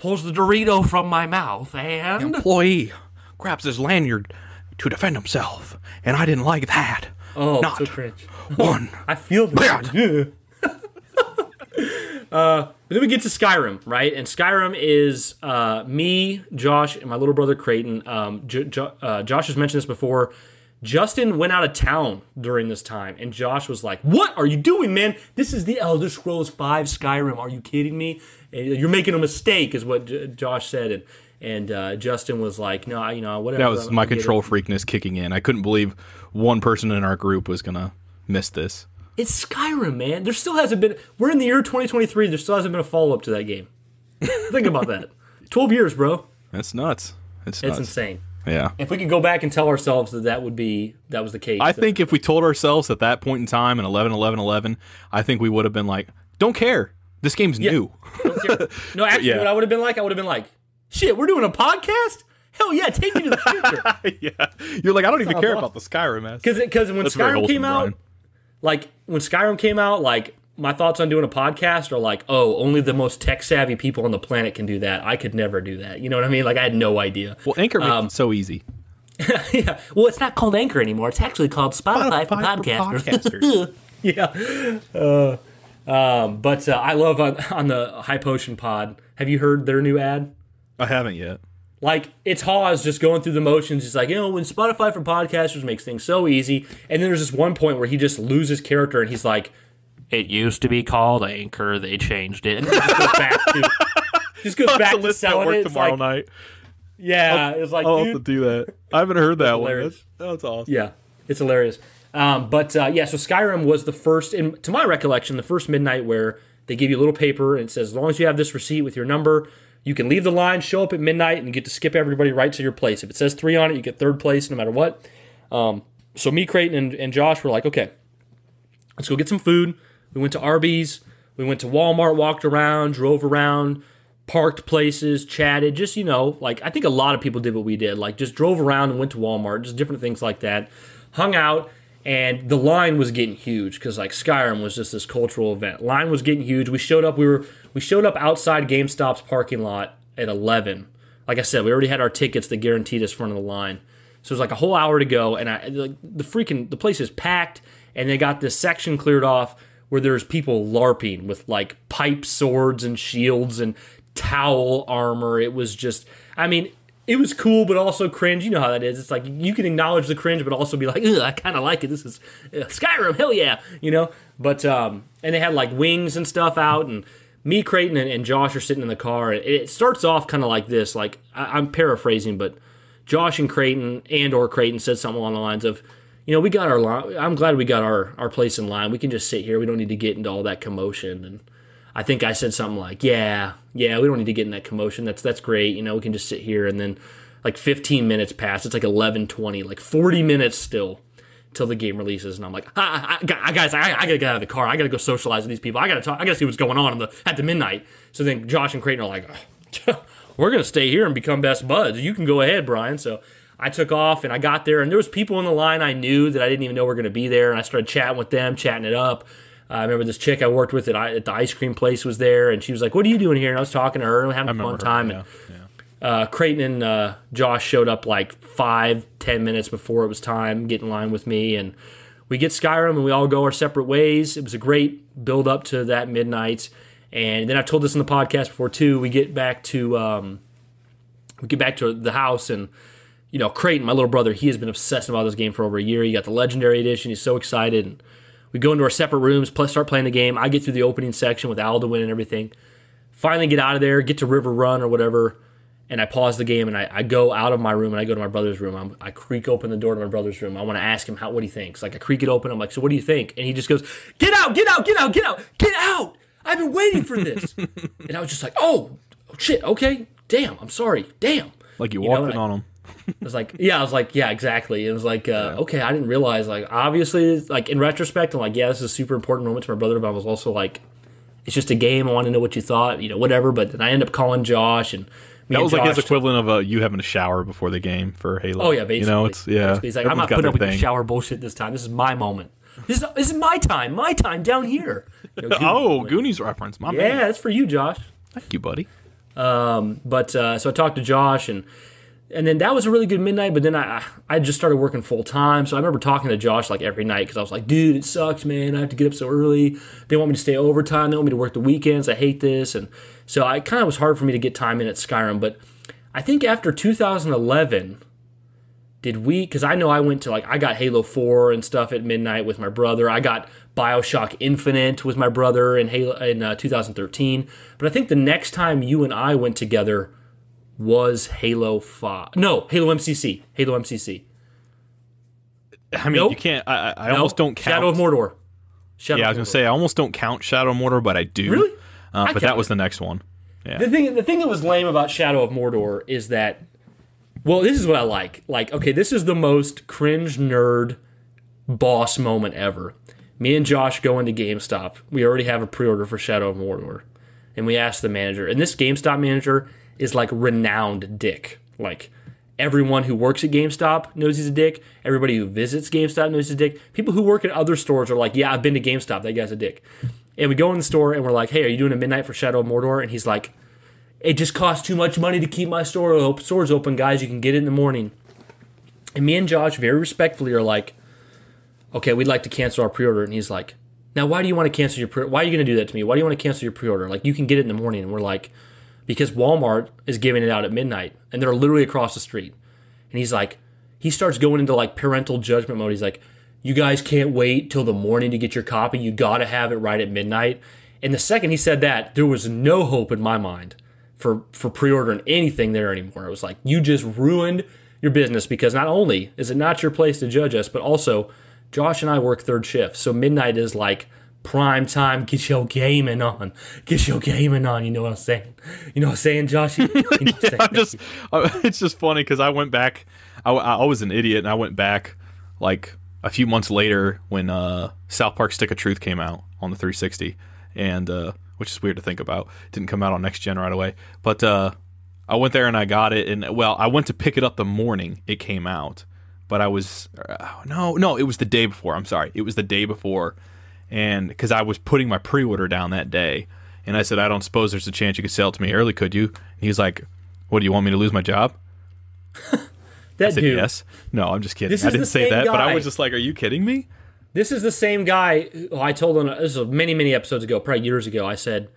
pulls the Dorito from my mouth and Employee grabs his lanyard to defend himself, and I didn't like that. oh, Not so cringe. one. (laughs) I feel Bad. this. (laughs) uh, but then we get to Skyrim, right? And Skyrim is uh, me, Josh, and my little brother Creighton. Um, J- Jo- uh, Josh has mentioned this before. Justin went out of town during this time, and Josh was like, "What are you doing, man? This is the Elder Scrolls V Skyrim. Are you kidding me? You're making a mistake," is what J- Josh said, and and uh, Justin was like, "No, you know, whatever." That was I'm my control freakness kicking in. I couldn't believe one person in our group was gonna miss this. It's Skyrim, man. There still hasn't been. We're in the year 2023. There still hasn't been a follow up to that game. (laughs) Think about that. 12 years, bro. That's nuts. It's It's insane. Yeah. If we could go back and tell ourselves that that would be that was the case. I think if we told ourselves at that point in time in 11 11 11, I think we would have been like, don't care. This game's new. (laughs) no. Actually, yeah. what I would have been like, I would have been like, shit, we're doing a podcast. Hell yeah, take me to the future. (laughs) yeah. You're like, I don't even care awesome. about the Skyrim ass. Because because when That's Skyrim came out, Brian. like when Skyrim came out, like my thoughts on doing a podcast are like, oh, only the most tech savvy people on the planet can do that. I could never do that. You know what I mean? Like I had no idea. Well, Anchor makes Um, it so easy. (laughs) yeah. Well, it's not called Anchor anymore. It's actually called Spotify, for Spotify for podcasters. podcasters. yeah. Uh, Um, but uh, I love on, on the High Potion Pod. Have you heard their new ad? I haven't yet. Like it's Hawes just going through the motions. He's like, you know, when Spotify for podcasters makes things so easy, and then there's this one point where he just loses character, and he's like, "It used to be called Anchor. They changed it." And then just goes back to (laughs) just goes back to to selling work it. It's tomorrow like, night. yeah, it's like, I'll have to do that. I haven't heard that one. That's, that's awesome. yeah, it's hilarious. Um, but uh, yeah, so Skyrim was the first, in, to my recollection, the first midnight where they give you a little paper and it says, as long as you have this receipt with your number, you can leave the line, show up at midnight, and get to skip everybody right to your place. If it says three on it, you get third place no matter what. Um, so me, Creighton, and, and Josh were like, okay, let's go get some food. We went to Arby's. We went to Walmart, walked around, drove around, parked places, chatted. Just, you know, like I think a lot of people did what we did. Like just drove around and went to Walmart, just different things like that. Hung out, and the line was getting huge because like Skyrim was just this cultural event. Line was getting huge. We showed up. We were we showed up outside GameStop's parking lot at eleven. Like I said, we already had our tickets that guaranteed us front of the line. So it was like a whole hour to go, and I like the freaking the place is packed, and they got this section cleared off where there's people larping with like pipe swords and shields and towel armor. It was just, I mean, it was cool, but also cringe. You know how that is. It's like you can acknowledge the cringe, but also be like, I kind of like it. This is uh, Skyrim, hell yeah, you know. But um, and they had like wings and stuff out, and me, Creighton, and, and Josh are sitting in the car. It, it starts off kind of like this. Like I, I'm paraphrasing, but Josh and Creighton and or Creighton said something along the lines of, you know, we got our. I'm glad we got our our place in line. We can just sit here. We don't need to get into all that commotion. And I think I said something like, yeah, yeah, we don't need to get in that commotion. That's that's great. You know, we can just sit here. And then like 15 minutes pass. It's like 11:20, like 40 minutes still till the game releases, and I'm like, ah, I, I, guys, I, I, gotta get out of the car. I gotta go socialize with these people. I gotta talk. I gotta see what's going on, the, at the midnight. So then Josh and Creighton are like, (laughs) we're gonna stay here and become best buds. You can go ahead, Brian. So I took off and I got there, and there was people in the line I knew that I didn't even know were gonna be there, and I started chatting with them, chatting it up. I remember this chick I worked with at, at the ice cream place was there, and she was like, "What are you doing here?" And I was talking to her, and having a fun Remember her, time. yeah, and, yeah. uh, Creighton and uh, Josh showed up like five, ten minutes before it was time, get in line with me, and we get Skyrim and we all go our separate ways. It was a great build up to that midnight, and then I've told this in the podcast before too. We get back to um, we get back to the house and. You know, Creighton, my little brother, he has been obsessed about this game for over a year. He got the Legendary Edition. He's so excited. And we go into our separate rooms, plus start playing the game. I get through the opening section with Alduin and everything finally get out of there, get to River Run or whatever, and I pause the game and I, I go out of my room and I go to my brother's room. I'm, I creak open the door to my brother's room. I want to ask him how what he thinks. Like I creak it open. I'm like, so what do you think? And he just goes, get out, get out, get out, get out, get out. I've been waiting for this. (laughs) and I was just like, oh, oh shit, okay, damn, I'm sorry, damn. Like you, You know, in I- on them. I was like, yeah, I was like, yeah, exactly. It was like, uh, okay, I didn't realize. Like, obviously, like in retrospect, I'm like, yeah, this is a super important moment to my brother. But I was also like, it's just a game. I want to know what you thought, you know, whatever. But then I end up calling Josh and me That was like his Josh- equivalent of uh, you having a shower before the game for Halo. Oh yeah, basically. You know, it's yeah. Basically, He's like, I'm not putting up with your shower bullshit this time. This is my moment. This is this is my time. My time down here. (laughs) You know, Oh, Goonies. Goonies reference, my yeah, man. that's for you, Josh. Thank you, buddy. Um, But uh, so I talked to Josh, and and then that was a really good midnight. But then I I just started working full time, so I remember talking to Josh like every night because I was like, dude, it sucks, man. I have to get up so early. They want me to stay overtime. They want me to work the weekends. I hate this, and so I kind of was hard for me to get time in at Skyrim. But I think after 2011. Did we? Because I know I went to like I got Halo Four and stuff at midnight with my brother. I got Bioshock Infinite with my brother in Halo in uh, 2013. But I think the next time you and I went together was Halo Five. No, Halo MCC. Halo MCC. I mean, Nope. you can't. I, I I No, almost don't count. Shadow of Mordor. Shadow Yeah, I was gonna say I almost don't count Shadow of Mordor, but I do. Really? Uh, I but that was the next one. Yeah. The thing, the thing that was lame about Shadow of Mordor is that, well, this is what I like. Like, okay, this is the most cringe nerd boss moment ever. Me and Josh go into GameStop. We already have a pre-order for Shadow of Mordor, and we ask the manager. And this GameStop manager is like renowned dick. Like everyone who works at GameStop knows he's a dick. Everybody who visits GameStop knows he's a dick. People who work at other stores are like, "Yeah, I've been to GameStop. That guy's a dick." And we go in the store and we're like, "Hey, are you doing a midnight for Shadow of Mordor?" And he's like, "It just costs too much money to keep my store op- stores open, guys. You can get it in the morning." And me and Josh very respectfully are like, "Okay, we'd like to cancel our pre-order." And he's like, Now, why do you want to cancel your pre? Why are you going to do that to me? Why do you want to cancel your pre-order? Like, you can get it in the morning." And we're like, "Because Walmart is giving it out at midnight, and they're literally across the street." And he's like, he starts going into like parental judgment mode. He's like, "You guys can't wait till the morning to get your copy. You got to have it right at midnight." And the second he said that, there was no hope in my mind for for pre-ordering anything there anymore. It was like you just ruined your business because not only is it not your place to judge us, but also Josh and I work third shift, so midnight is like prime time. Get your gaming on. Get your gaming on. You know what I'm saying? You know what I'm saying, Josh? You know (laughs) I'm saying? I'm just. (laughs) It's just funny because I went back. I, I was an idiot, and I went back like a few months later when uh, South Park Stick of Truth came out on the 360, and uh, which is weird to think about. It didn't come out on next gen right away, but uh, I went there and I got it, and well, I went to pick it up the morning it came out, but I was uh, no, no, it was the day before. I'm sorry, it was the day before, and because I was putting my pre-order down that day, and I said, I don't suppose there's a chance you could sell it to me early, could you? And he's like, What do you want me to lose my job? (laughs) that I said dude. yes. No, I'm just kidding. This I didn't say that, but I was just like, Are you kidding me? This is the same guy who I told him this was many, many episodes ago, probably years ago. I said,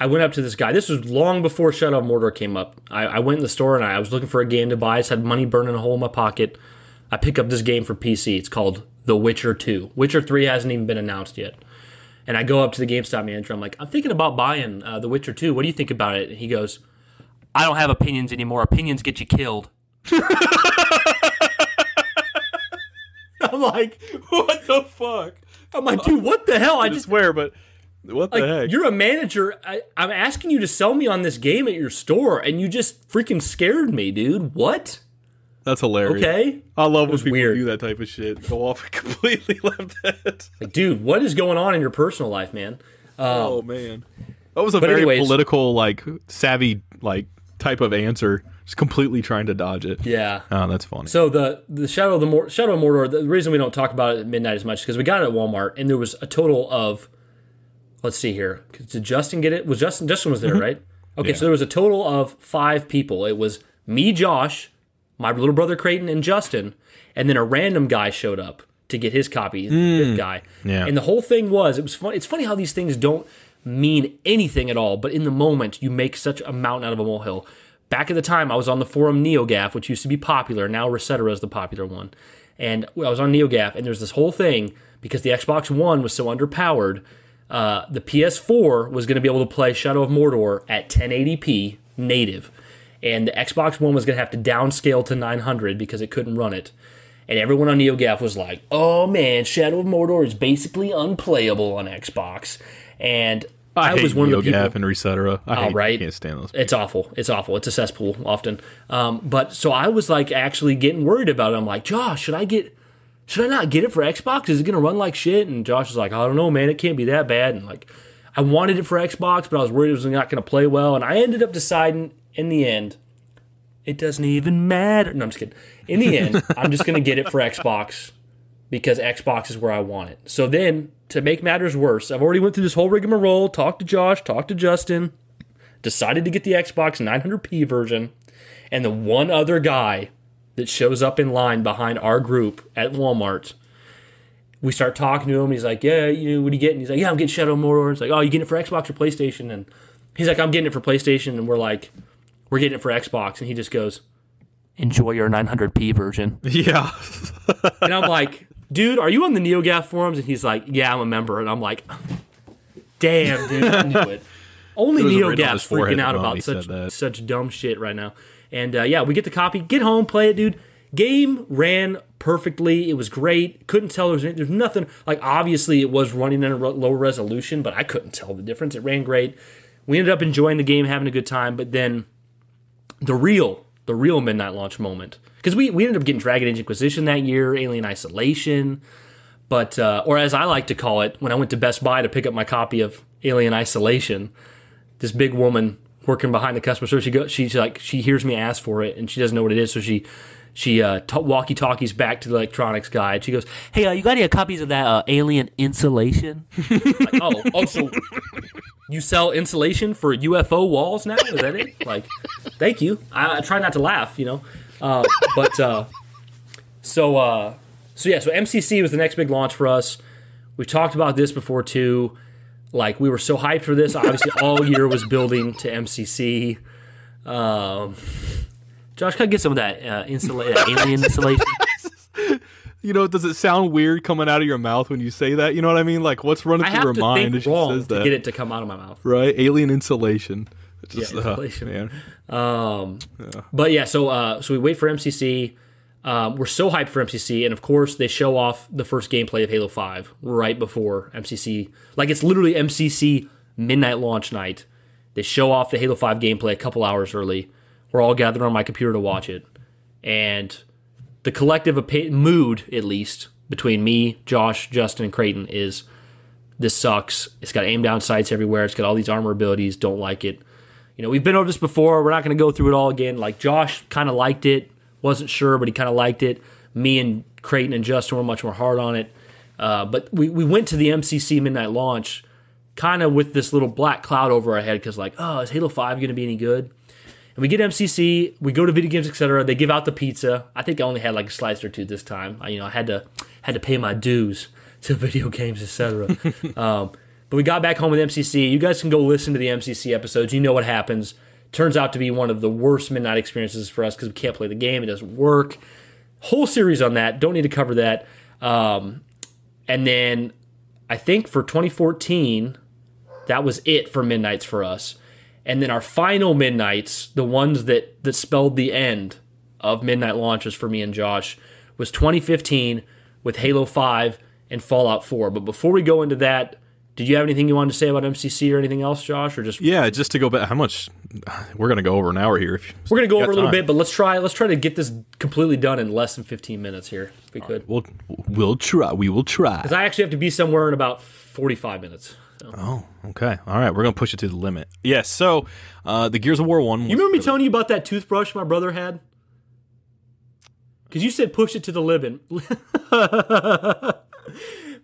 I went up to this guy. This was long before Shadow of Mordor came up. I, I went in the store and I was looking for a game to buy. I just had money burning a hole in my pocket. I pick up this game for PC. It's called The Witcher 2. Witcher 3 hasn't even been announced yet. And I go up to the GameStop manager. I'm like, I'm thinking about buying uh, The Witcher 2. What do you think about it? And he goes, I don't have opinions anymore. Opinions get you killed. (laughs) I'm like, What the fuck? I'm like, dude, what the hell? I I just swear, but what the like heck? you're a manager. I, I'm asking you to sell me on this game at your store, and you just freaking scared me, dude. What? That's hilarious. Okay, I love when people weird. do that type of shit. Go off and (laughs) completely left that. like, dude, what is going on in your personal life, man? Um, oh man, that was a very anyways- political, like savvy, like type of answer. Just completely trying to dodge it. Yeah. Oh, that's funny. So the the Shadow of the Mor- Shadow of Mordor. The reason we don't talk about it at midnight as much is because we got it at Walmart, and there was a total of, let's see here. Did Justin get it? Was Justin? Justin was there, mm-hmm. right? Okay, Yeah. so there was a total of five people. It was me, Josh, my little brother Creighton, and Justin, and then a random guy showed up to get his copy. The guy. Yeah. And the whole thing was it was fun. It's funny how these things don't mean anything at all, but in the moment you make such a mountain out of a molehill. Back at the time, I was on the forum NeoGaf, which used to be popular. Now Resetera is the popular one. And I was on NeoGaf, and there's this whole thing because the Xbox One was so underpowered. Uh, the PS4 was going to be able to play Shadow of Mordor at 1080p native, and the Xbox One was going to have to downscale to 900 because it couldn't run it. And everyone on NeoGaf was like, "Oh man, Shadow of Mordor is basically unplayable on Xbox." And I, I, was one of the people. and Resetera. I hate, right. can't stand those. It's awful. It's awful. It's a cesspool often. Um, but so I was like actually getting worried about it. I'm like, Josh, should I get? Should I not get it for Xbox? Is it gonna run like shit? And Josh was like, I don't know, man. It can't be that bad. And like, I wanted it for Xbox, but I was worried it was not gonna play well. And I ended up deciding in the end, it doesn't even matter. No, I'm just kidding. In the end, I'm just gonna get it for Xbox because Xbox is where I want it. So then, to make matters worse, I've already went through this whole rigmarole, talked to Josh, talked to Justin, decided to get the Xbox 900p version, and the one other guy that shows up in line behind our group at Walmart. We start talking to him. He's like, "Yeah, you know, what are you getting?" He's like, "Yeah, I'm getting Shadow Mordor." It's like, "Oh, you getting it for Xbox or PlayStation?" And he's like, "I'm getting it for PlayStation." And we're like, "We're getting it for Xbox." And he just goes, "Enjoy your 900p version." Yeah. (laughs) And I'm like, dude, are you on the NeoGaf forums? And he's like, yeah, I'm a member. And I'm like, damn, dude, I knew it. (laughs) Only It on NeoGaf's freaking out about such such dumb shit right now. And uh, yeah, we get the copy, get home, play it, dude. Game ran perfectly. It was great. Couldn't tell there was any, there's nothing like obviously it was running in a ro- lower resolution, but I couldn't tell the difference. It ran great. We ended up enjoying the game, having a good time. But then the real the real midnight launch moment. Because we, we ended up getting Dragon Age Inquisition that year, Alien Isolation, but uh, or as I like to call it, when I went to Best Buy to pick up my copy of Alien Isolation, this big woman working behind the customer service, she goes she's like she hears me ask for it and she doesn't know what it is, so she she uh, t- walkie talkies back to the electronics guy. And she goes, Hey, uh, you got any copies of that uh, Alien Insulation? like, "Oh, oh, so you sell insulation for UFO walls now? Is that it? Like, thank you. I, I try not to laugh, you know, uh, but uh, so uh, so yeah. So MCC was the next big launch for us. we talked about this before too. Like we were so hyped for this. Obviously, all year was building to MCC. Um, Josh, can I get some of that uh, insula- uh, alien insulation? (laughs) You know, does it sound weird coming out of your mouth when you say that? You know what I mean? Like, what's running I through your mind as she says to that? get it to come out of my mouth. Right? Alien insulation. Just, Yeah, uh, insulation. man. Um, But yeah, so uh, so we wait for MCC. Um, we're so hyped for MCC, and of course they show off the first gameplay of Halo Five right before MCC. Like it's literally MCC midnight launch night. They show off the Halo Five gameplay a couple hours early. We're all gathered on my computer to watch it, and the collective opi- mood, at least between me, Josh, Justin, and Creighton, is this sucks. It's got aim down sights everywhere. It's got all these armor abilities. Don't like it. You know, we've been over this before. We're not going to go through it all again. Like Josh kind of liked it, wasn't sure, but he kind of liked it. Me and Creighton and Justin were much more hard on it. Uh, but we, we went to the MCC midnight launch kind of with this little black cloud over our head because, like, oh, is Halo 5 going to be any good? And we get MCC, we go to video games, etc. They give out the pizza. I think I only had like a slice or two this time. I, you know, I had to had to pay my dues (laughs) to video games, etc. (laughs) um, but we got back home with MCC. You guys can go listen to the MCC episodes. You know what happens. Turns out to be one of the worst midnight experiences for us because we can't play the game. It doesn't work. Whole series on that. Don't need to cover that. Um, and then I think for 2014, that was it for midnights for us. And then our final midnights, the ones that that spelled the end of midnight launches for me and Josh, was 2015 with Halo 5 and Fallout 4. But before we go into that, did you have anything you wanted to say about MCC or anything else, Josh, or just Yeah, just to go back, how much? (sighs) We're gonna go over an hour here. If we're gonna go got over a little time. bit, but let's try let's try to get this completely done in less than 15 minutes here, if we could. We'll we'll try. We will try. Because I actually have to be somewhere in about 45 minutes. So. Oh, okay. All right. We're gonna push it to the limit. Yes. So, uh, the Gears of War one. You remember me telling you about that toothbrush my brother had? Because you said push it to the limit. (laughs)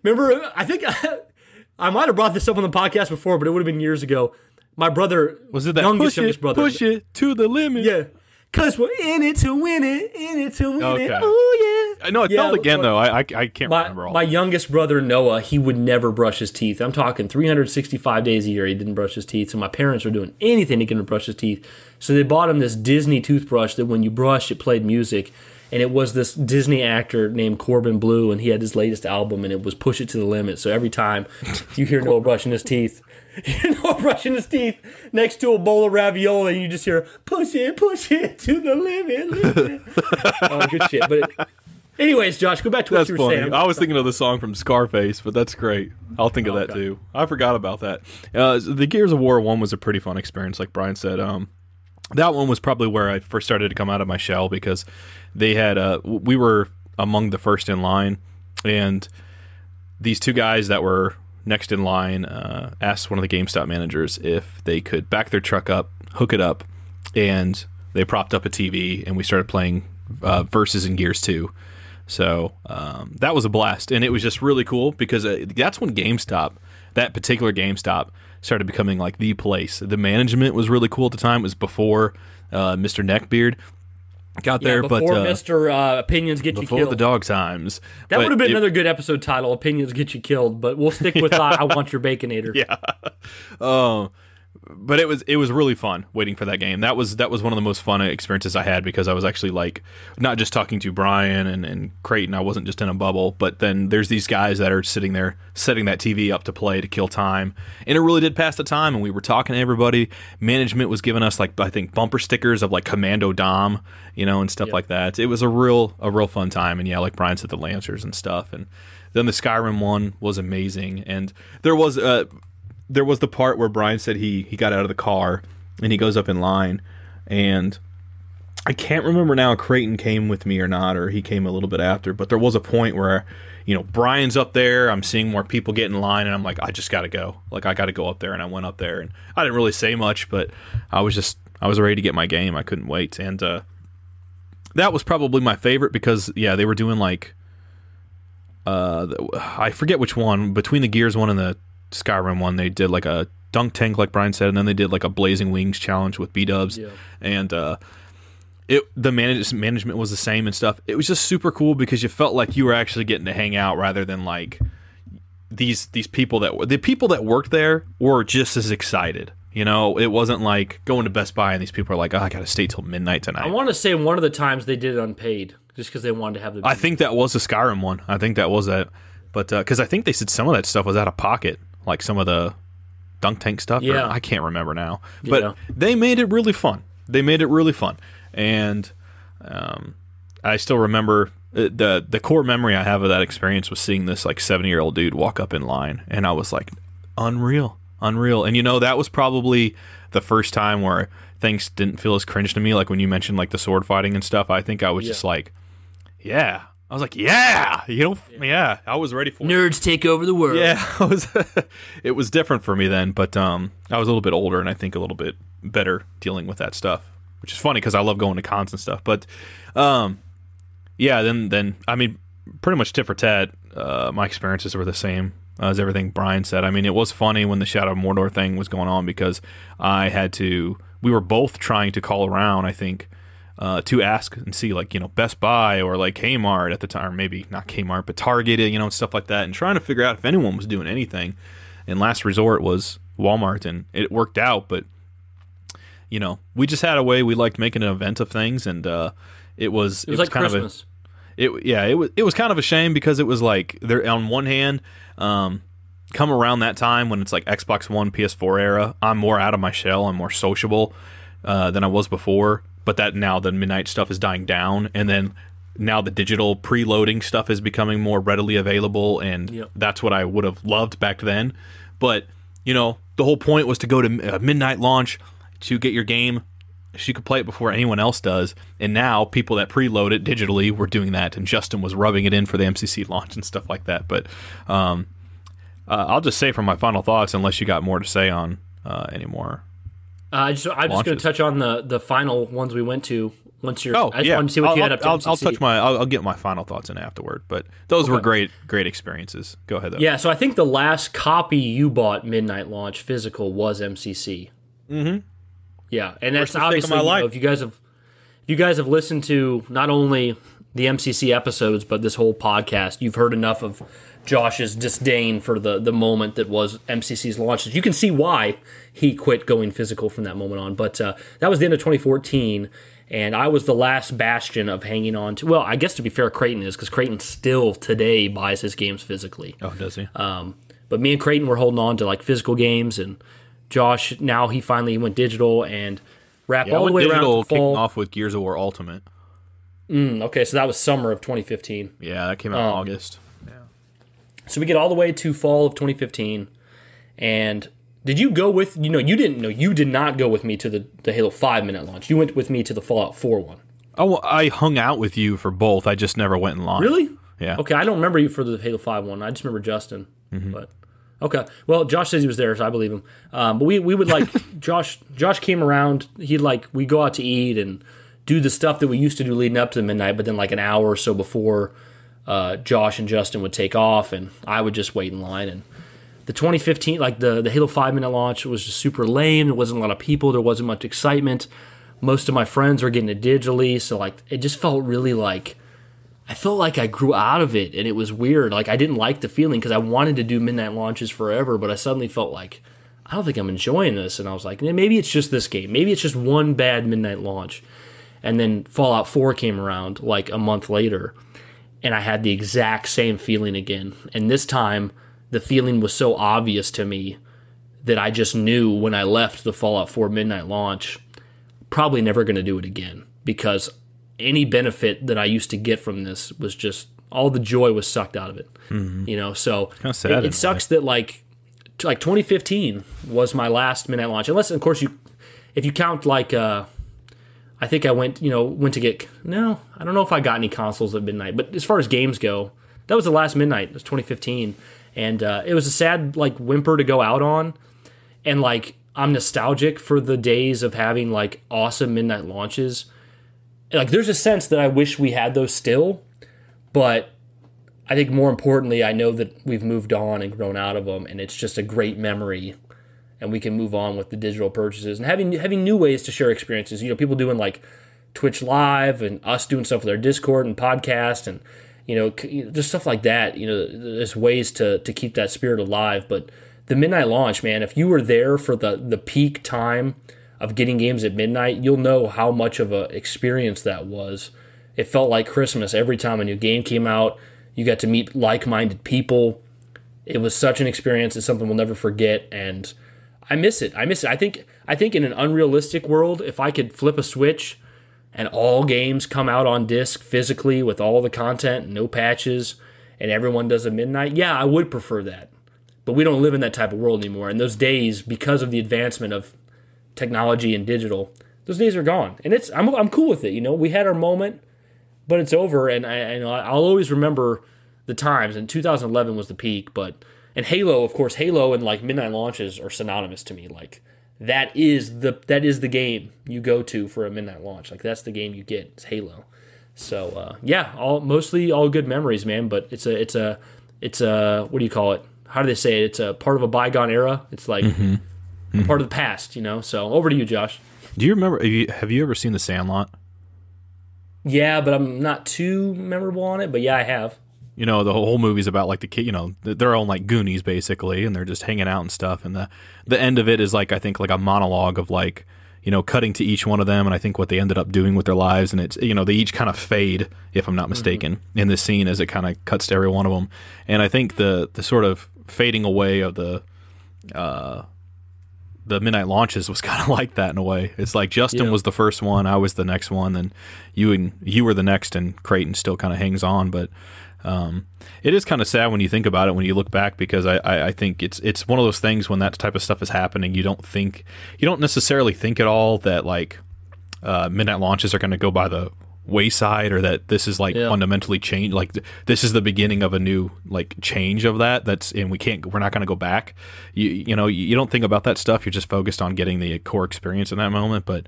remember, I think I, (laughs) I might have brought this up on the podcast before, but it would have been years ago. My brother was it that youngest push youngest it, brother? push it to the limit? Yeah. Cause we're in it to win it, in it to win Okay. it. Oh yeah. I know it Yeah, felt again though. I I, I can't My, remember all. my youngest brother Noah, he would never brush his teeth. I'm talking 365 days a year he didn't brush his teeth. So my parents were doing anything to get him to brush his teeth. So they bought him this Disney toothbrush that when you brushed, it played music. And it was this Disney actor named Corbin Bleu, and he had his latest album, and it was "Push It to the Limit." So every time you hear Noah brushing his teeth, (laughs) you know, brushing his teeth next to a bowl of ravioli, and you just hear "Push it, push it to the limit." limit. (laughs) oh, good shit. But it, anyways, Josh, go back to what That's you were funny. saying. I was thinking of the song from Scarface, but that's great. I'll think of that Okay. too. I forgot about that. Uh, the Gears of War one was a pretty fun experience, like Brian said. Um, that one was probably where I first started to come out of my shell because they had uh, we were among the first in line, and these two guys that were next in line uh, asked one of the GameStop managers if they could back their truck up, hook it up, and they propped up a TV, and we started playing uh, Versus in Gears Two. So um, that was a blast, and it was just really cool because uh, that's when GameStop, that particular GameStop, started becoming like the place. The management was really cool at the time. It was before uh, Mr. Neckbeard got Yeah, there, before but uh, Mr. Uh, Opinions get you killed. before killed. the dog times. that But would have been it- another good episode title. Opinions get you killed, but we'll stick with uh, (laughs) I want your baconator. yeah. (laughs) Oh, but it was it was really fun waiting for that game. That was that was one of the most fun experiences I had because I was actually like not just talking to Brian and, and Creighton. I wasn't just in a bubble, but then there's these guys that are sitting there setting that TV up to play to kill time, and it really did pass the time. And we were talking to everybody. Management was giving us like I think bumper stickers of like Commando Dom, you know, and stuff like that. It was a real a real fun time. And yeah, like Brian said, the Lancers and stuff and. Then the Skyrim one was amazing, and there was uh, there was the part where Brian said he he got out of the car and he goes up in line, and I can't remember now. Creighton came with me or not, or he came a little bit after. But there was a point where you know Brian's up there. I'm seeing more people get in line, and I'm like, I just got to go. Like I got to go up there, and I went up there, and I didn't really say much, but I was just I was ready to get my game. I couldn't wait, and uh, that was probably my favorite because yeah, they were doing like uh, I forget which one between the Gears one and the Skyrim one. They did like a dunk tank, like Brian said, and then they did like a Blazing Wings challenge with B Dubs, Yeah. and uh, it the manage- management was the same and stuff. It was just super cool because you felt like you were actually getting to hang out rather than like these these people that the people that worked there were just as excited. You know, it wasn't like going to Best Buy and these people are like, "Oh, I got to stay till midnight tonight." I want to say one of the times they did it unpaid, just because they wanted to have the. I think that was the Skyrim one. I think that was that, but because I think they said some of that stuff was out of pocket, like some of the dunk tank stuff. or- Yeah. I can't remember now, but Yeah. they made it really fun. They made it really fun, and um, I still remember uh, the the core memory I have of that experience was seeing this like seventy year old dude walk up in line, and I was like, unreal, unreal. And you know that was probably the first time where things didn't feel as cringe to me. Like when you mentioned like the sword fighting and stuff, I think I was just like, yeah. I was like, yeah, you know, yeah, I was ready for it. Nerds take over the world. Yeah, (laughs) I was. it was different for me then, but um, I was a little bit older and I think a little bit better dealing with that stuff, which is funny because I love going to cons and stuff. But um, yeah, then then I mean, pretty much tit for tat. Uh, my experiences were the same as everything Brian said. I mean, it was funny when the Shadow of Mordor thing was going on because I had to. We were both trying to call around. I think uh, to ask and see like you know Best Buy or like Kmart at the time, or maybe not Kmart, but Target, you know, and stuff like that, and trying to figure out if anyone was doing anything. And last resort was Walmart, and it worked out. But you know, we just had a way we liked making an event of things, and uh, it was It was like kind Christmas. of a it yeah it was it was kind of a shame because it was like there on one hand um come around that time when it's like Xbox One PS4 era I'm more out of my shell I'm more sociable uh, than I was before but that now the midnight stuff is dying down and then now the digital preloading stuff is becoming more readily available and Yep. that's what I would have loved back then but you know the whole point was to go to uh, midnight launch to get your game so you could play it before anyone else does. And now people that preload it digitally were doing that, and Justin was rubbing it in for the MCC launch and stuff like that. But um, uh, I'll just say from my final thoughts, unless you got more to say on uh, anymore. Uh, I just, I'm just going to touch on the the final ones we went to. Once you're, Oh, I just yeah. wanted to see what I'll, you had up to I'll, I'll touch my. I'll, I'll get my final thoughts in afterward. But those were great, great experiences. Go ahead though. Yeah, so I think the last copy you bought midnight launch physical was MCC. Mm-hmm. Yeah, and that's obviously you know, if you guys have if you guys have listened to not only the MCC episodes but this whole podcast, you've heard enough of Josh's disdain for the the moment that was MCC's launch. You can see why he quit going physical from that moment on. But uh, that was the end of 2014. And I was the last bastion of hanging on to. Well, I guess to be fair, Creighton is because Creighton still today buys his games physically. Oh, does he? Um, but me and Creighton were holding on to like physical games, and Josh now he finally went digital and wrapped yeah, all the way digital around kicking off with Gears of War Ultimate. Mm, okay, so that was summer of 2015. Yeah, that came out in August. So we get all the way to fall of 2015, and did you go with you know you didn't know you did not go with me to the the Halo Five minute launch. You went with me to the Fallout 4 one. Oh, I hung out with you for both. I just never went in line. Really? Yeah. Okay, I don't remember you for the Halo Five one. I just remember Justin. Mm-hmm. But okay, well, Josh says he was there, so I believe him. Um, but we we would like (laughs) Josh. Josh came around. He'd like we go out to eat and do the stuff that we used to do leading up to the midnight. But then like an hour or so before, uh, Josh and Justin would take off, and I would just wait in line. And the 2015, like the the Halo Five minute launch, was just super lame. There wasn't a lot of people. There wasn't much excitement. Most of my friends were getting it digitally, so like it just felt really like. I felt like I grew out of it and it was weird. Like I didn't like the feeling because I wanted to do midnight launches forever, but I suddenly felt like I don't think I'm enjoying this. And I was like, "Eh, maybe it's just this game. Maybe it's just one bad midnight launch. And then Fallout 4 came around like a month later, and I had the exact same feeling again. And this time, the feeling was so obvious to me that I just knew when I left the Fallout 4 midnight launch, probably never going to do it again because any benefit that I used to get from this was just all the joy was sucked out of it. You know, so it, it sucks that like t- like 2015 was my last midnight launch. Unless of course you if you count like uh I think I went, you know, went to get no, I don't know if I got any consoles at midnight, but as far as games go, that was the last midnight. It was 2015, and uh, it was a sad like whimper to go out on, and like I'm nostalgic for the days of having like awesome midnight launches. Like there's a sense that I wish we had those still, but I think more importantly, I know that we've moved on and grown out of them, and it's just a great memory and we can move on with the digital purchases and having having new ways to share experiences. You know, people doing like Twitch Live and us doing stuff with our Discord and podcast and you know, just stuff like that. You know, there's ways to to keep that spirit alive. But the midnight launch, man, if you were there for the the peak time of getting games at midnight, you'll know how much of a experience that was. It felt like Christmas every time a new game came out. You got to meet like-minded people. It was such an experience. It's something we'll never forget, and I miss it. I miss it. I think I think in an unrealistic world, if I could flip a switch and all games come out on disc physically with all the content, no patches, and everyone does a midnight, yeah, I would prefer that. But we don't live in that type of world anymore. And those days, because of the advancement of technology and digital, those days are gone. And it's I'm I'm cool with it. You know, we had our moment, but it's over. And I, I I'll always remember the times. And 2011 was the peak, but and Halo, of course, Halo and like midnight launches are synonymous to me. Like that is the that is the game you go to for a midnight launch. Like that's the game you get. It's Halo. So uh, yeah, all mostly all good memories, man. But it's a it's a it's a what do you call it? How do they say it? It's a part of a bygone era. It's like part of the past, you know. So over to you, Josh. Do you remember? Have you, have you ever seen The Sandlot? Yeah, but I'm not too memorable on it. But yeah, I have. You know, the whole movie's about like the kid. You know, they're all like Goonies basically, and they're just hanging out and stuff. And the the end of it is like I think like a monologue of like you know cutting to each one of them, and I think what they ended up doing with their lives, and it's you know they each kind of fade, if I'm not mistaken, in this scene as it kind of cuts to every one of them. And I think the the sort of fading away of the uh the midnight launches was (laughs) kind of like that in a way. It's like Justin Yeah. was the first one, I was the next one, then you and you were the next, and Creighton still kind of hangs on. But um, it is kind of sad when you think about it when you look back because I, I, I think it's it's one of those things when that type of stuff is happening, you don't think you don't necessarily think at all that like uh, midnight launches are going to go by the wayside or that this is like Yeah. fundamentally changed like th- this is the beginning of a new like change of that that's and we can't we're not going to go back you you know you don't think about that stuff you're just focused on getting the core experience in that moment but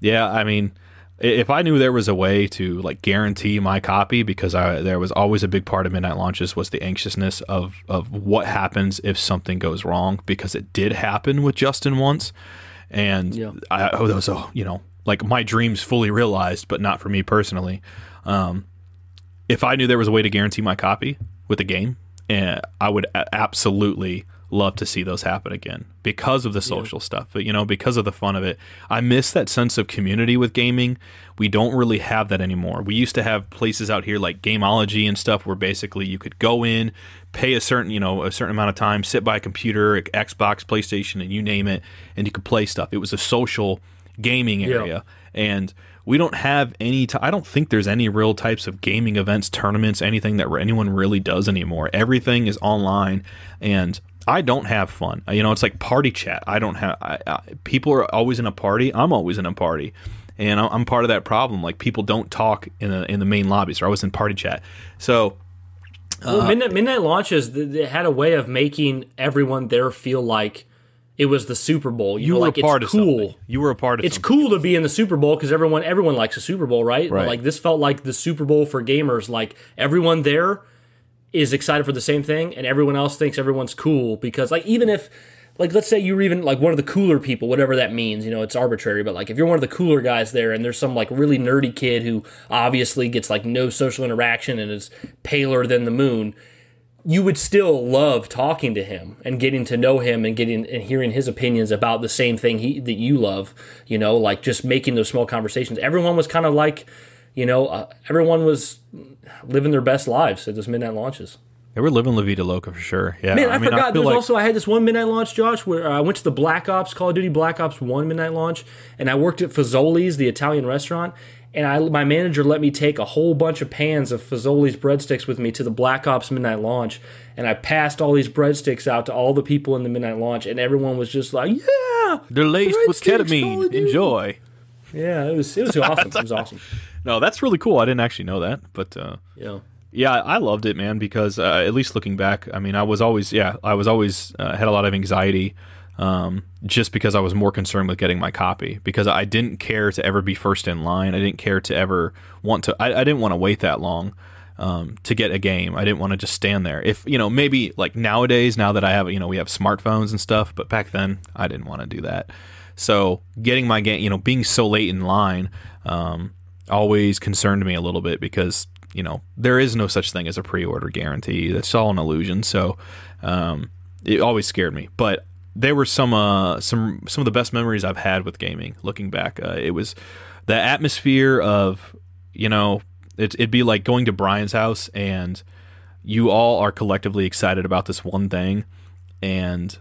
yeah i mean if i knew there was a way to like guarantee my copy because i there was always a big part of midnight launches was the anxiousness of of what happens if something goes wrong because it did happen with justin once and Yeah. I, oh, was a you know like my dreams fully realized, but not for me personally. Um, if I knew there was a way to guarantee my copy with the game, and I would absolutely love to see those happen again because of the social stuff. But you know, because of the fun of it, I miss that sense of community with gaming. We don't really have that anymore. We used to have places out here like Gameology and stuff where basically you could go in, pay a certain you know a certain amount of time, sit by a computer, Xbox, PlayStation, and you name it, and you could play stuff. It was a social gaming area and we don't have any t- I don't think there's any real types of gaming events tournaments anything that anyone really does anymore everything is online and I don't have fun you know it's like party chat I don't have I, I, people are always in a party I'm always in a party and I'm- I'm part of that problem like people don't talk in the in the main lobbies they're always in party chat so Well, uh, midnight midnight launches th- they had a way of making everyone there feel like it was the Super Bowl. You, you know, were like a part it's of cool. something you were a part of It's something. cool to be in the Super Bowl because everyone everyone likes a Super Bowl, right? But, Right. like this felt like the Super Bowl for gamers. Like everyone there is excited for the same thing, and everyone else thinks everyone's cool because like even if like let's say you're even like one of the cooler people, whatever that means, you know, it's arbitrary, but like if you're one of the cooler guys there and there's some like really nerdy kid who obviously gets like no social interaction and is paler than the moon, you would still love talking to him and getting to know him and getting and hearing his opinions about the same thing he, that you love. You know, like just making those small conversations. Everyone was kind of like, you know, uh, everyone was living their best lives at those midnight launches. they were living La Vida Loca for sure yeah Man, I, mean, forgot. feel There's like- also I had this one midnight launch, Josh, where uh, I went to the Black Ops Call of Duty Black Ops One midnight launch, and I worked at Fazoli's, the Italian restaurant, and I my manager let me take a whole bunch of pans of Fazoli's breadsticks with me to the Black Ops midnight launch, and I passed all these breadsticks out to all the people in the midnight launch, and everyone was just like, "Yeah, they're laced with ketamine enjoy yeah." It was it was awesome. it was awesome. (laughs) no that's really cool I didn't actually know that but uh Yeah. Yeah, I loved it, man. Because uh, at least looking back, I mean, I was always, yeah, I was always uh, had a lot of anxiety, um, just because I was more concerned with getting my copy. Because I didn't care to ever be first in line. I didn't care to ever want to. I, I didn't want to wait that long um, to get a game. I didn't want to just stand there. If you know, maybe like nowadays, now that I have, you know, we have smartphones and stuff. But back then, I didn't want to do that. So getting my game, you know, being so late in line. Um, always concerned me a little bit because you know there is no such thing as a pre-order guarantee. That's all an illusion. So um, it always scared me. But they were some uh, some some of the best memories I've had with gaming. Looking back, uh, it was the atmosphere of you know it, it'd be like going to Brian's house and you all are collectively excited about this one thing and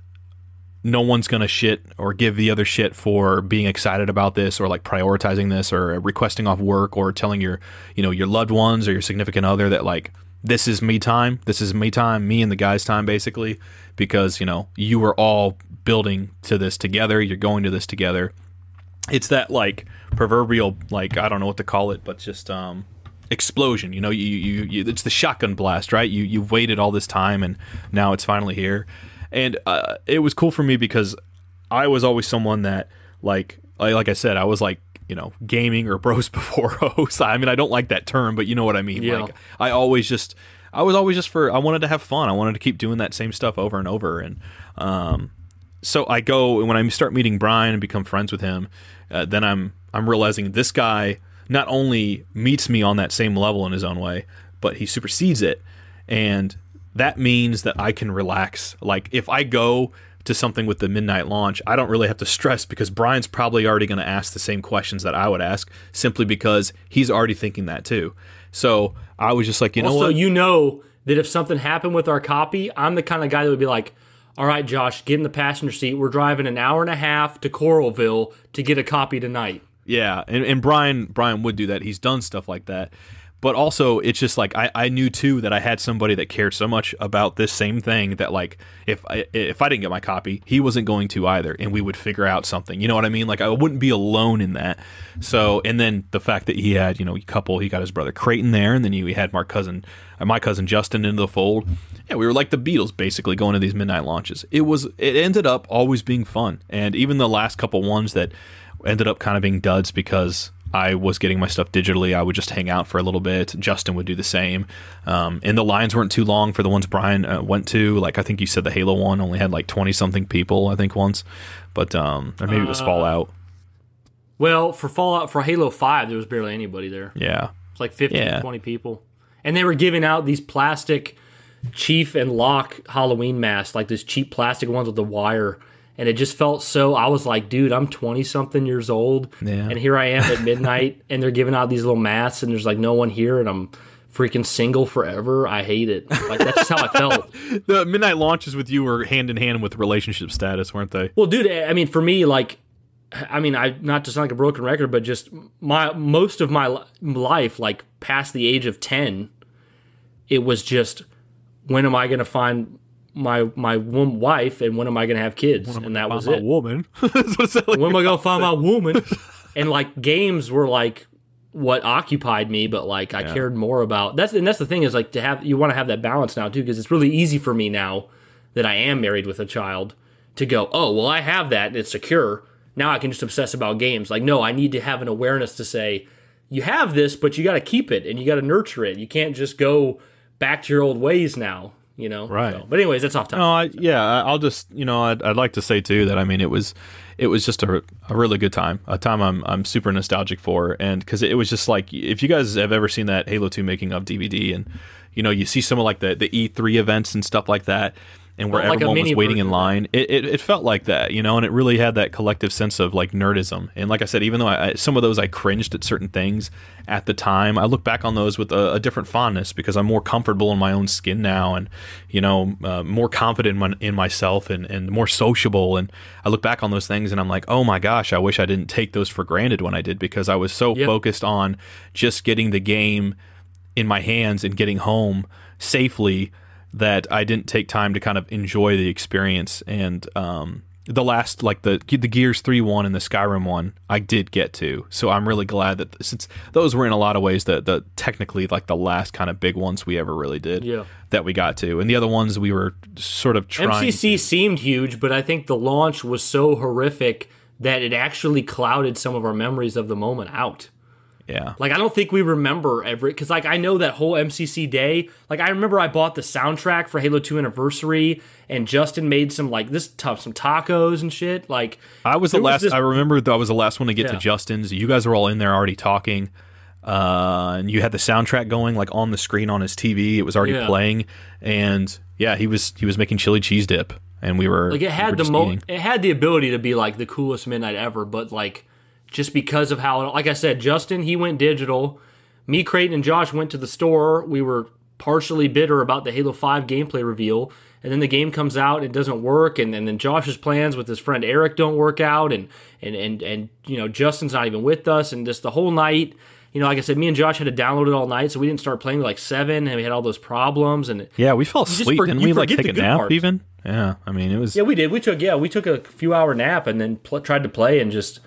no one's gonna shit or give the other shit for being excited about this or like prioritizing this or requesting off work or telling your you know your loved ones or your significant other that like this is me time this is me time me and the guys time basically because you know you were all building to this together you're going to this together. It's that like proverbial like i don't know what to call it but just um explosion you know you, you, you it's the shotgun blast right? You you've waited all this time and now it's finally here and uh, it was cool for me because I was always someone that like like, like I said I was like you know gaming or bros (laughs) before host. I mean I don't like that term, but you know what I mean. Yeah. Like I always just I was always just for I wanted to have fun. I wanted to keep doing that same stuff over and over and um so I go and when I start meeting Brian and become friends with him, uh, then I'm I'm realizing this guy not only meets me on that same level in his own way, but he supersedes it. And that means that I can relax. Like if I go to something with the midnight launch, I don't really have to stress because Brian's probably already going to ask the same questions that I would ask simply because he's already thinking that too. So I was just like, you know also, what? you know that if something happened with our copy, I'm the kind of guy that would be like, all right, Josh, get in the passenger seat. We're driving an hour and a half to Coralville to get a copy tonight. Yeah, and, and Brian Brian would do that. He's done stuff like that. But also it's just like I, I knew too that I had somebody that cared so much about this same thing that like if I if I didn't get my copy, he wasn't going to either and we would figure out something. You know what I mean? Like I wouldn't be alone in that. So and then the fact that he had, you know, a couple, he got his brother Creighton there and then he had my cousin uh, my cousin Justin into the fold. Yeah, we were like the Beatles basically going to these midnight launches. It was it ended up always being fun. And even the last couple ones that ended up kind of being duds because I was getting my stuff digitally. I would just hang out for a little bit. Justin would do the same. Um, and the lines weren't too long for the ones Brian uh, went to. Like I think you said the Halo one only had like twenty something people. I think once, but um, or maybe it was Fallout. Well, for Fallout for Halo 5, there was barely anybody there. Yeah, It's like 15, yeah. 20 people. And they were giving out these plastic Chief and Locke Halloween masks, like these cheap plastic ones with the wire. And it just felt so. I was like, dude, I'm 20 something years old. Yeah. And here I am at midnight, (laughs) and they're giving out these little masks, and there's like no one here, and I'm freaking single forever. I hate it. Like, that's just how I felt. (laughs) the midnight launches with you were hand in hand with relationship status, weren't they? Well, dude, I mean, for me, like, I mean, I not to sound like a broken record, but just my most of my life, like past the age of ten, it was just when am I going to find my my wom- wife and when am I going to have kids, and that was it. woman. (laughs) That's what it sounded like. When am I going to find my (laughs) woman? and like games were like what occupied me, but like I cared more about that's and that's the thing is like to have you want to have that balance now too because it's really easy for me now that I am married with a child to go oh well I have that and it's secure now I can just obsess about games like no I need to have an awareness to say you have this but you got to keep it and you got to nurture it you can't just go back to your old ways now you know Right. So- but anyways it's off topic No, I, yeah, I'll just you know I'd, I'd like to say too that I mean it was it was just a, a really good time, a time I'm I'm super nostalgic for, and because it was just like if you guys have ever seen that Halo Two making of DVD, and you know you see some of like the the E3 events and stuff like that. And where like everyone was waiting in version of line, it, it, it felt like that, you know, and it really had that collective sense of like nerdism. And like I said, even though I, I, some of those I cringed at certain things at the time, I look back on those with a, a different fondness because I'm more comfortable in my own skin now, and you know, uh, more confident in, my, in myself and, and more sociable. And I look back on those things and I'm like, oh my gosh, I wish I didn't take those for granted when I did because I was so Yep. focused on just getting the game in my hands and getting home safely that I didn't take time to kind of enjoy the experience. And um, the last, like the the Gears three one and the Skyrim one, I did get to. So I'm really glad that since those were in a lot of ways the the technically like the last kind of big ones we ever really did. Yeah. That we got to, and the other ones we were sort of trying. MCC seemed huge, but I think the launch was so horrific that it actually clouded some of our memories of the moment out. Yeah. Like I don't think we remember every because like I know that whole MCC day. Like I remember I bought the soundtrack for Halo Two Anniversary, and Justin made some like this tough some tacos and shit. Like I was the there was last. this- I remember that I was the last one to get to Justin's. You guys were all in there already talking. uh, and you had the soundtrack going like on the screen on his TV. It was already Yeah. playing, and yeah, he was he was making chili cheese dip, and we were Like it had were the mo- eating. it had the ability to be like the coolest midnight ever, but like just because of how like I said, Justin he went digital. Me, Creighton, and Josh went to the store. We were partially bitter about the Halo 5 gameplay reveal. And then the game comes out, and it doesn't work, and, and then Josh's plans with his friend Eric don't work out, and and and and you know Justin's not even with us, and just the whole night, you know, like I said, me and Josh had to download it all night, so we didn't start playing like seven, and we had all those problems, and Yeah, we fell asleep. for- Didn't we like take a nap parts. even? Yeah, I mean it was. Yeah, we did. We took yeah, we took a few hour nap and then pl- tried to play and just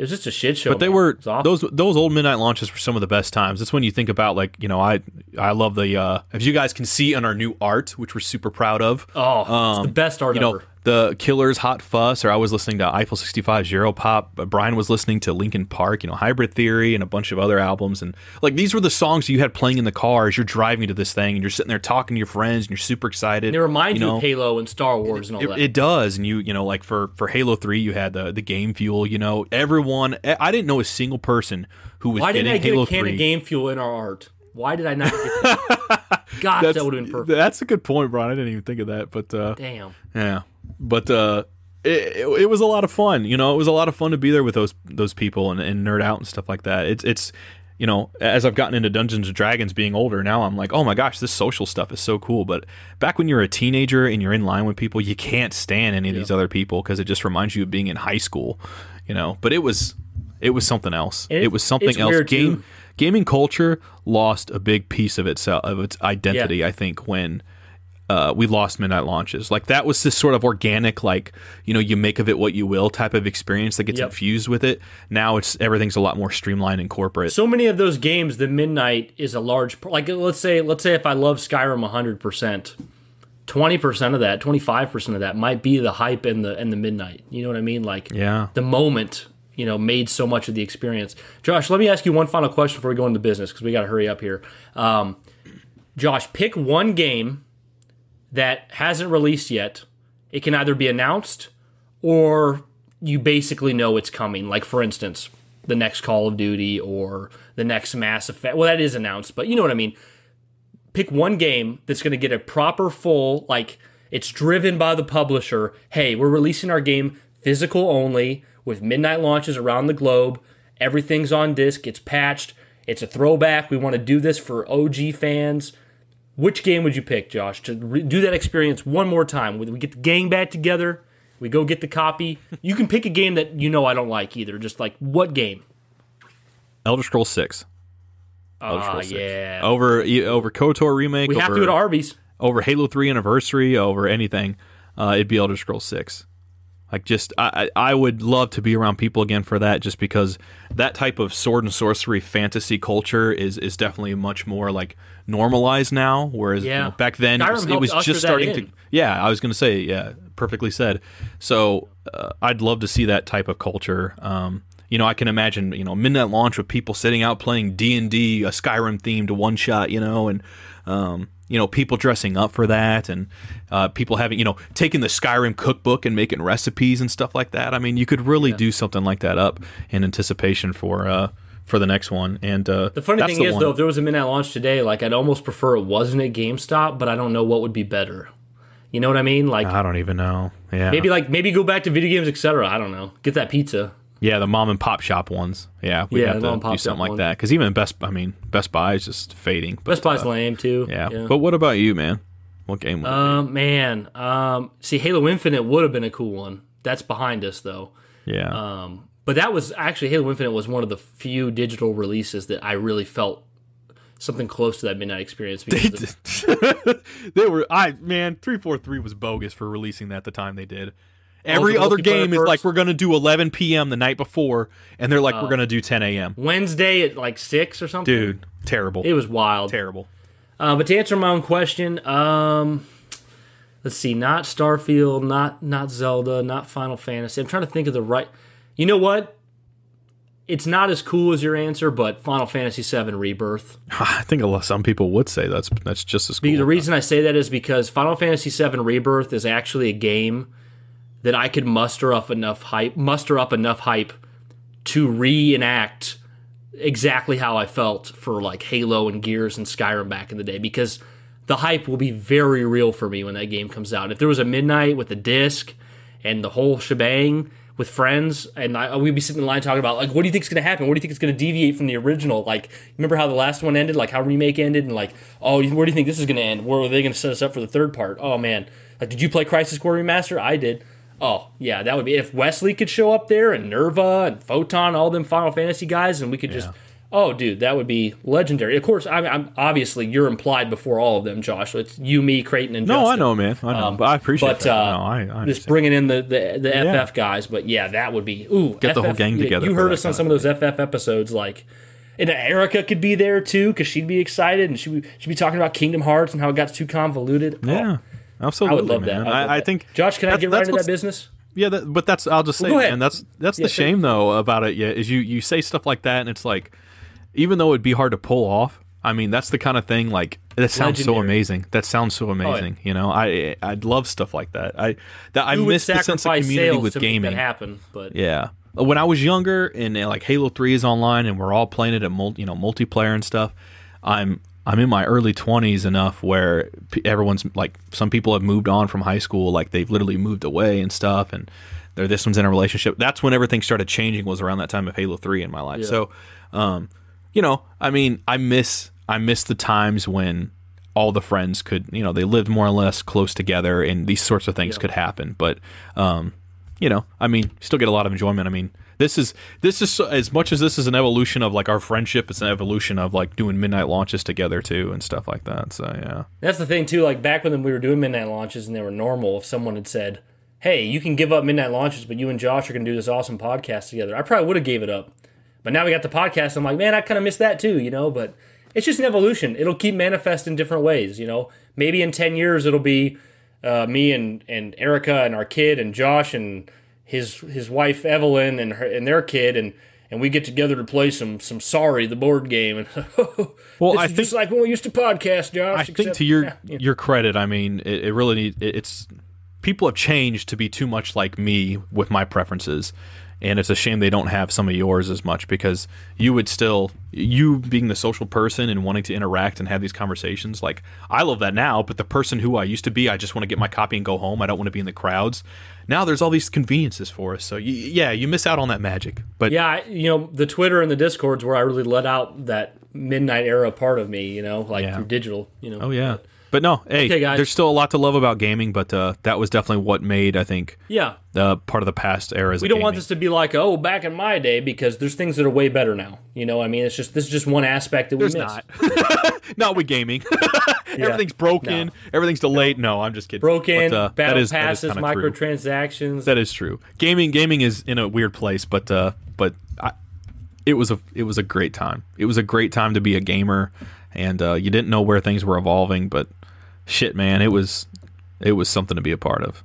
it was just a shit show. But they man. were those those old midnight launches were some of the best times. That's when you think about like you know I I love the uh, as you guys can see on our new art, which we're super proud of. oh, it's the best art um, you know ever. The Killers, Hot Fuss, or I was listening to Eiffel 65 Europop. Uh, Brian was listening to Linkin Park, you know, Hybrid Theory, and a bunch of other albums. And like these were the songs you had playing in the car as you're driving to this thing, and you're sitting there talking to your friends, and you're super excited. They remind you, know, of Halo and Star Wars and all it, that. it does, and you you know like for for Halo Three, you had the the game fuel. You know, everyone. I I didn't know a single person who was Why didn't I get Halo a can Three. of game fuel in our art? Why did I not get (laughs) that? Gosh, That's, that would have been perfect. that's a good point, Brian. I didn't even think of that, but uh, Damn. Yeah, but uh, it, it, it was a lot of fun. You know, it was a lot of fun to be there with those those people and, and nerd out and stuff like that. It's it's you know, as I've gotten into Dungeons and Dragons, being older now, I'm like, oh my gosh, this social stuff is so cool. But back when you're a teenager and you're in line with people, you can't stand any of these other people because it just reminds you of being in high school. You know, but it was it was something else. It, it- was something it's else. Game too. gaming culture lost a big piece of itself of its identity. I think when uh, we lost midnight launches. Like that was this sort of organic, like you know, you make of it what you will type of experience that gets Yep. infused with it. Now it's everything's a lot more streamlined and corporate. So many of those games, the midnight is a large. Like let's say, let's say if I love Skyrim hundred percent, twenty percent of that, twenty five percent of that might be the hype and the and the midnight. You know what I mean? Like yeah, the moment you know made so much of the experience. Josh, let me ask you one final question before we go into business because we got to hurry up here. Um, Josh, pick one game that hasn't released yet. It can either be announced or you basically know it's coming. Like for instance, the next Call of Duty or the next Mass Effect. Well, that is announced, but you know what I mean. Pick one game that's going to get a proper full like it's driven by the publisher. Hey, we're releasing our game physical only with midnight launches around the globe. Everything's on disc. It's patched. It's a throwback. We want to do this for OG fans. Which game would you pick, Josh, to re- do that experience one more time? We we get the gang back together. We go get the copy. (laughs) You can pick a game that you know I don't like either. Just like what game? Elder Scrolls Six. Elder Scrolls 6. yeah. Over over KOTOR remake. we have over, to go to Arby's. over Halo Three anniversary. Over anything, uh, it'd be Elder Scrolls Six. Like just, I I I would love to be around people again for that, just because that type of sword and sorcery fantasy culture is is definitely much more like normalized now. Whereas you know, back then it was, it was just starting to. Yeah, I was going to say, yeah, perfectly said. So uh, I'd love to see that type of culture. Um, you know, I can imagine, you know, midnight launch with people sitting out playing D and D, a Skyrim themed one shot, you know, and um, you know, people dressing up for that, and uh, people having, you know, taking the Skyrim cookbook and making recipes and stuff like that. I mean, you could really do something like that up in anticipation for uh, for the next one. And uh, The funny thing is, one. though, if there was a midnight launch today, like I'd almost prefer it wasn't at GameStop, but I don't know what would be better. You know what I mean? Like I don't even know. Yeah, maybe like maybe go back to video games, etc. I don't know. Get that pizza. Yeah, the mom and pop shop ones. Yeah, we Yeah, have to do shop something like one. that because even Best, I mean, Best Buy is just fading. But, Best Buy's uh, lame too. yeah. but what about you, man? What game? Would? Um, man, um, see, Halo Infinite would have been a cool one. That's behind us though. yeah, Um, but that was actually Halo Infinite was one of the few digital releases that I really felt something close to that midnight experience. Because of- (laughs) they were. I man, three four three was bogus for releasing that the time they did. Every other game is like we're gonna do 11 p.m. the night before, and they're like Oh. we're gonna do 10 a.m. Wednesday at like six or something. Dude, terrible, it was wild. terrible. Uh, but to answer my own question, um, let's see, not Starfield, not not Zelda, not Final Fantasy. I'm trying to think of the right. You know what? It's not as cool as your answer, but Final Fantasy VII Rebirth. (laughs) I think a lot, some people would say that's that's just as cool. The reason I say that is because Final Fantasy VII Rebirth is actually a game that I could muster up enough hype, muster up enough hype to reenact exactly how I felt for like Halo and Gears and Skyrim back in the day because the hype will be very real for me when that game comes out. If there was a midnight with a disc and the whole shebang with friends, and I, we'd be sitting in line talking about like, what do you think is going to happen? What do you think is going to deviate from the original? Like, remember how the last one ended? Like how remake ended, and like, oh, where do you think this is going to end? Where are they going to set us up for the third part? Oh man, like, did you play Crisis Core Remaster? I did. Oh yeah, that would be if Wesley could show up there and Nerva and Photon, all them Final Fantasy guys, and we could just. Oh, dude, that would be legendary. Of course, I'm, I'm obviously you're implied before all of them, Josh. So it's you, me, Creighton, and No, Justin. I know, man. I know, but I appreciate But that. uh, no, I, I just bringing in the the, the Yeah. FF guys. But yeah, that would be ooh. Get the whole gang together You heard us on some of those FF episodes, like. And Erica could be there too because she'd be excited and she she'd be talking about Kingdom Hearts and how it got too convoluted. Oh, yeah, absolutely. I would love man. that. I, would I, I that. think Josh, can I get right into that business? Yeah, that, but that's I'll just say, Well, man. That's that's Yeah, the sure. shame though about it. Yeah, is you you say stuff like that, and it's like, even though it'd be hard to pull off. I mean, that's the kind of thing. Like that sounds so amazing. That sounds so yeah. amazing. You know, I I'd love stuff like that. I that I miss the sense of community with gaming. happen? But Yeah. When I was younger and uh, like Halo 3 is online and we're all playing it at mul- you know multiplayer and stuff, I'm I'm in my early 20s enough where everyone's like some people have moved on from high school like they've literally moved away and stuff and they're this one's in a relationship. That's when everything started changing was around that time of Halo 3 in my life. So um you know, I mean, I miss I miss the times when all the friends could, you know, they lived more or less close together and these sorts of things could happen. But um you know, I mean, still get a lot of enjoyment. I mean, this is this is as much as this is an evolution of like our friendship, it's an evolution of like doing midnight launches together too and stuff like that. So yeah, That's the thing too. Like back when we were doing midnight launches and they were normal, if someone had said, "Hey, you can give up midnight launches, but you and Josh are going to do this awesome podcast together," I probably would have gave it up. But now we got the podcast. I'm like, man, I kind of miss that too, you know. But it's just an evolution. It'll keep manifest in different ways, you know. Maybe in ten years it'll be uh, me and and Erica and our kid and Josh and his his wife Evelyn and her and their kid and. And we get together to play some some sorry the board game and (laughs) Well, I think- just like when we used to podcast, Josh. I think to your yeah, yeah. your credit, I mean, it, it really need it, it's people have changed to be too much like me with my preferences. And it's a shame they don't have some of yours as much because you would still, you being the social person and wanting to interact and have these conversations, like I love that now. But the person who I used to be, I just want to get my copy and go home. I don't want to be in the crowds. Now there's all these conveniences for us. So y yeah, you miss out on that magic. But Yeah, you know, the Twitter and the Discords where I really let out that midnight era part of me, you know, like Yeah. through digital, you know. oh yeah, but no, hey, Okay, guys. there's still a lot to love about gaming. But uh, that was definitely what made I think Yeah. uh, part of the past eras. We don't want this to be like, oh, back in my day, because there's things that are way better now. You know, I mean, it's just this is just one aspect that we There's miss. not. (laughs) not with gaming. (laughs) Everything's broken. No. Everything's delayed. No. I'm just kidding. Broken, But, uh, battle that is, passes, that is kinda true. microtransactions. That is true. Gaming gaming is in a weird place, but uh, but I, it was a it was a great time. It was a great time to be a gamer, and uh, you didn't know where things were evolving, but shit, man, it was it was something to be a part of.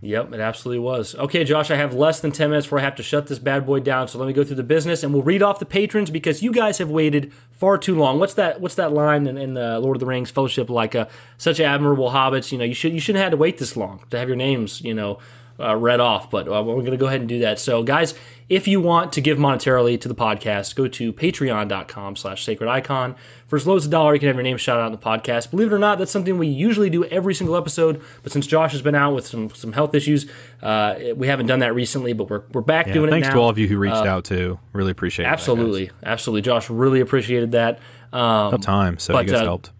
Yep, it absolutely was. Okay, Josh, I have less than 10 minutes before I have to shut this bad boy down. So let me go through the business and we'll read off the patrons because you guys have waited far too long. What's that what's that line in, in the Lord of the Rings fellowship like uh, such admirable hobbits, you know, you should you shouldn't have had to wait this long to have your names, you know, uh, read off, but uh, we're going to go ahead and do that. So, guys, if you want to give monetarily to the podcast, go to patreon.com slash sacred icon. For as low as a dollar, you can have your name shout out in the podcast. Believe it or not, that's something we usually do every single episode, but since Josh has been out with some some health issues, uh, we haven't done that recently, but we're, we're back Yeah, doing thanks it now. Thanks to all of you who reached out too. Really appreciate it. Absolutely, absolutely. Josh really appreciated that. Um, Tough time, so But, you guys uh, helped.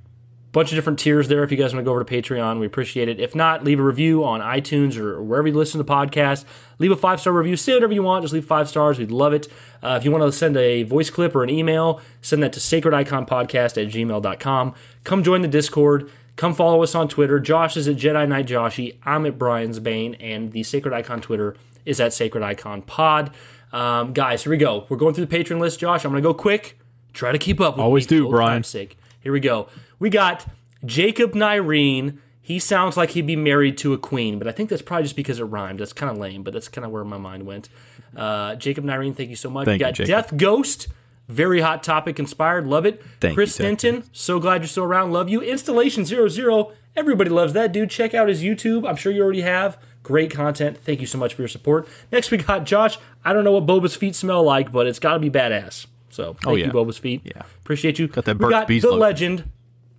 Bunch of different tiers there if you guys want to go over to patreon. We appreciate it. If not leave a review on itunes or wherever you listen to the podcast leave a five star review say whatever you want just leave five stars we'd love it. Uh, if you want to send a voice clip or an email send that to sacrediconpodcast at gmail.com come join the discord come follow us on twitter. Josh is at jedi knight joshy i'm at brian's bane and the sacred icon twitter is at sacred icon pod. Um, guys here we go. We're going through the patron list josh. I'm going to go quick try to keep up with Always me do, Brian. sake. Here we go we got Jacob Nyreen. He sounds like he'd be married to a queen, but I think that's probably just because it rhymed. That's kind of lame, but that's kind of where my mind went. Uh, Jacob Nyreen, thank you so much. Thank we got Jacob. Death Ghost, very hot topic inspired. Love it. Thank Chris you, Death Stenton, so glad you're still around. Love you. Installation 00. Everybody loves that dude. Check out his YouTube. I'm sure you already have. Great content. Thank you so much for your support. Next, we got Josh. I don't know what Boba's feet smell like, but it's got to be badass. So thank Oh, yeah. you, Boba's feet. Yeah. appreciate you. Got that we Burt's got Bees the logo. legend,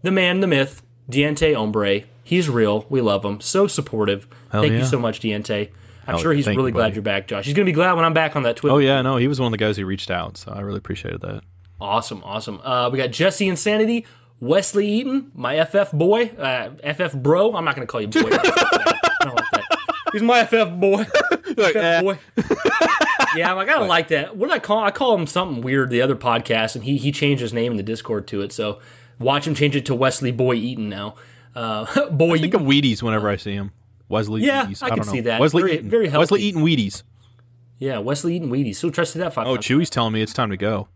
the man, the myth, Diente Ombre. He's real. We love him. So supportive. Hell thank yeah. you so much, Diente. I'm Oh, sure he's really you, glad you're back, Josh. He's gonna be glad when I'm back on that Twitter. Oh yeah, no, he was one of the guys who reached out, so I really appreciated that. Awesome, awesome. Uh, we got Jesse Insanity, Wesley Eaton, my FF boy, uh, FF bro. I'm not going to call you boy. (laughs) I don't like that. He's my FF boy. (laughs) FF eh. boy. yeah, I kind of like that. What did I call? I call him something weird. The other podcast, and he he changed his name in the Discord to it. So watch him change it to Wesley Boy Eaton now. Uh, (laughs) boy Think Eaton. of Wheaties whenever I see him. Wesley Yeah, Wheaties. I I, can don't know. see that. Wesley Very- Eaton. very healthy. Wesley eating Wheaties. Yeah, Wesley Eaton Wheaties. So trust that. Five Oh. Chewy's telling me it's time to go.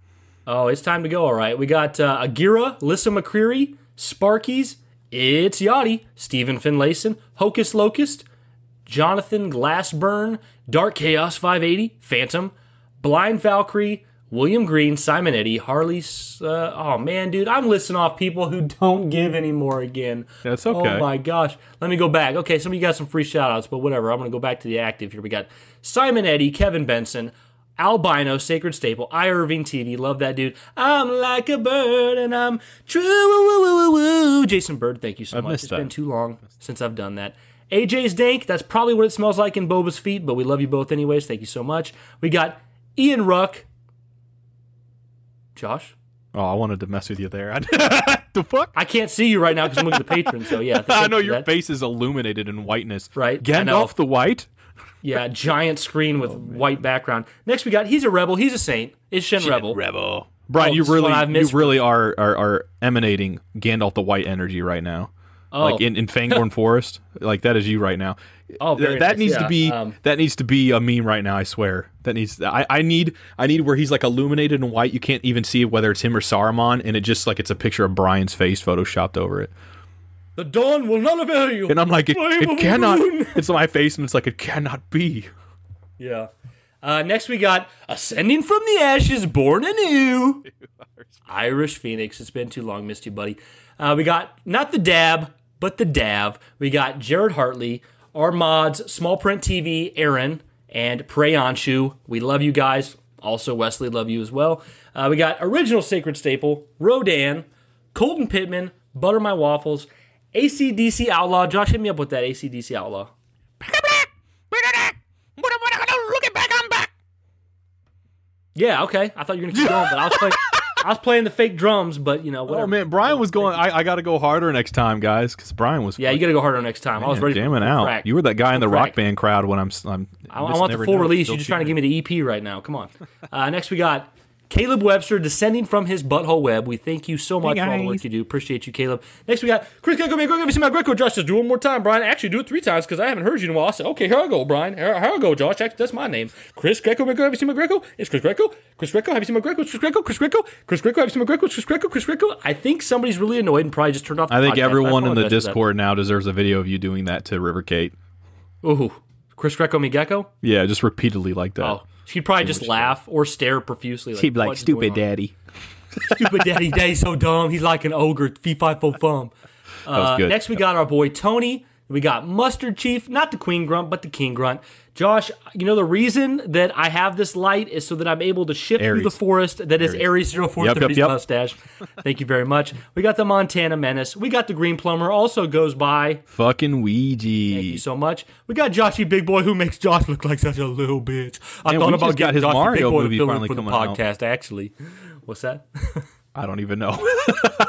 Oh, it's time to go. All right. We got uh, Agira, Lissa McCreary, Sparkies, It's Yachty, Stephen Finlayson, Hocus Locust, Jonathan Glassburn, Dark Chaos 580, Phantom, Blind Valkyrie, William Green, Simon Eddy, Harley. Uh, oh, man, dude. I'm listing off people who don't give anymore again. That's okay. Oh, my gosh. Let me go back. Okay, some of you got some free shout outs, but whatever. I'm going to go back to the active here. We got Simon Eddy, Kevin Benson, Albino, Sacred Staple, I Irving TV, love that dude. I'm like a bird and I'm true. Woo, woo, woo, woo, woo. Jason Bird, thank you so much. missed It's that. been too long since I've done that. AJ's Dank, that's probably what it smells like in Boba's feet, but we love you both anyways. Thank you so much. We got Ian Ruck. Josh? Oh, I wanted to mess with you there. (laughs) the fuck? I can't see you right now because I'm looking at the patron, so yeah. (laughs) I know your that. face is illuminated in whiteness. Right. Gandalf the White? Yeah, giant screen with (laughs) oh, white background. Next, we got he's a rebel, he's a saint. Is Shen Rebel? Rebel. Brian, Oh, you really, you really are, are are emanating Gandalf the White energy right now. Oh. Like in, in Fangorn Forest, like that is you right now. Oh, very that nice, needs yeah. to be Um, that needs to be a meme right now. I swear that needs. I, I need I need where he's like illuminated in white. You can't even see whether it's him or Saruman, and it just like it's a picture of Brian's face photoshopped over it. The dawn will not avail you. And I'm like, it, it cannot. moon. (laughs) It's my face, and it's like it cannot be. Yeah. Uh, next, we got Ascending from the Ashes, Born Anew. (laughs) Irish Phoenix. It's been too long. Missed you, buddy. Uh, we got not the dab, but the dav. We got Jared Hartley, our mods, Small Print TV, Aaron, and Preyanshu. We love you guys. Also, Wesley, love you as well. Uh, we got Original Sacred Staple, Rodan, Colton Pittman, Butter My Waffles, ACDC Outlaw. Josh, hit me up with that ACDC Outlaw. Yeah, okay. I thought you were gonna keep going, but I was (laughs) playing. I was playing the fake drums, but you know, whatever. Oh man, Brian was going. I, I got to go harder next time, guys, because Brian was. Yeah, you got to go harder next time. I was ready jamming out. crack. You were that guy in the Full rock band crowd when I'm. I'm. I, I want the full release. You're just trying to give me the EP right now. Come on. Uh, next, we got Caleb Webster descending from his butthole web. We thank you so much for all the work you do. Appreciate you, Caleb. Next, we got Chris Greco. Man, Greco, have you seen my Greco? Josh says, do it one more time, Brian. Actually, do it three times because I haven't heard you in a while. I said, okay, here I go, Brian. Here, here I go, Josh. Actually, that's my name. Chris Greco. Man, Greco, have you seen my Greco? It's Chris Greco. Chris Greco. Have you seen my Greco? It's Chris Greco. Chris Greco. Chris Greco. Have you seen my Greco? It's Chris Greco. Chris Greco. I think somebody's really annoyed and probably just turned off. The I think podcast. everyone in the apologize for that. Discord now deserves a video of you doing that to River Kate. Ooh, Chris Greco Migecko? Yeah, just repeatedly like that. Oh, she'd probably just laugh or stare profusely. Like, He'd be like, "Stupid daddy." (laughs) Stupid daddy, daddy's so dumb. He's like an ogre. Fee fi fo fum. Uh, next, we got our boy Tony. We got Mustard Chief, not the Queen Grunt, but the King Grunt. Josh, you know the reason that I have this light is so that I'm able to shift through the forest that is Aries 0430's Yep, yep, yep. mustache. Thank you very much. We got the Montana Menace. We got the Green Plumber, also goes by. Fucking Ouija. Thank you so much. We got Joshy Big Boy, who makes Josh look like such a little bitch. I Man, thought about getting his Joshy Mario Big Boy movie to finally for the coming out. podcast. Actually, what's that? (laughs) I don't even know. (laughs)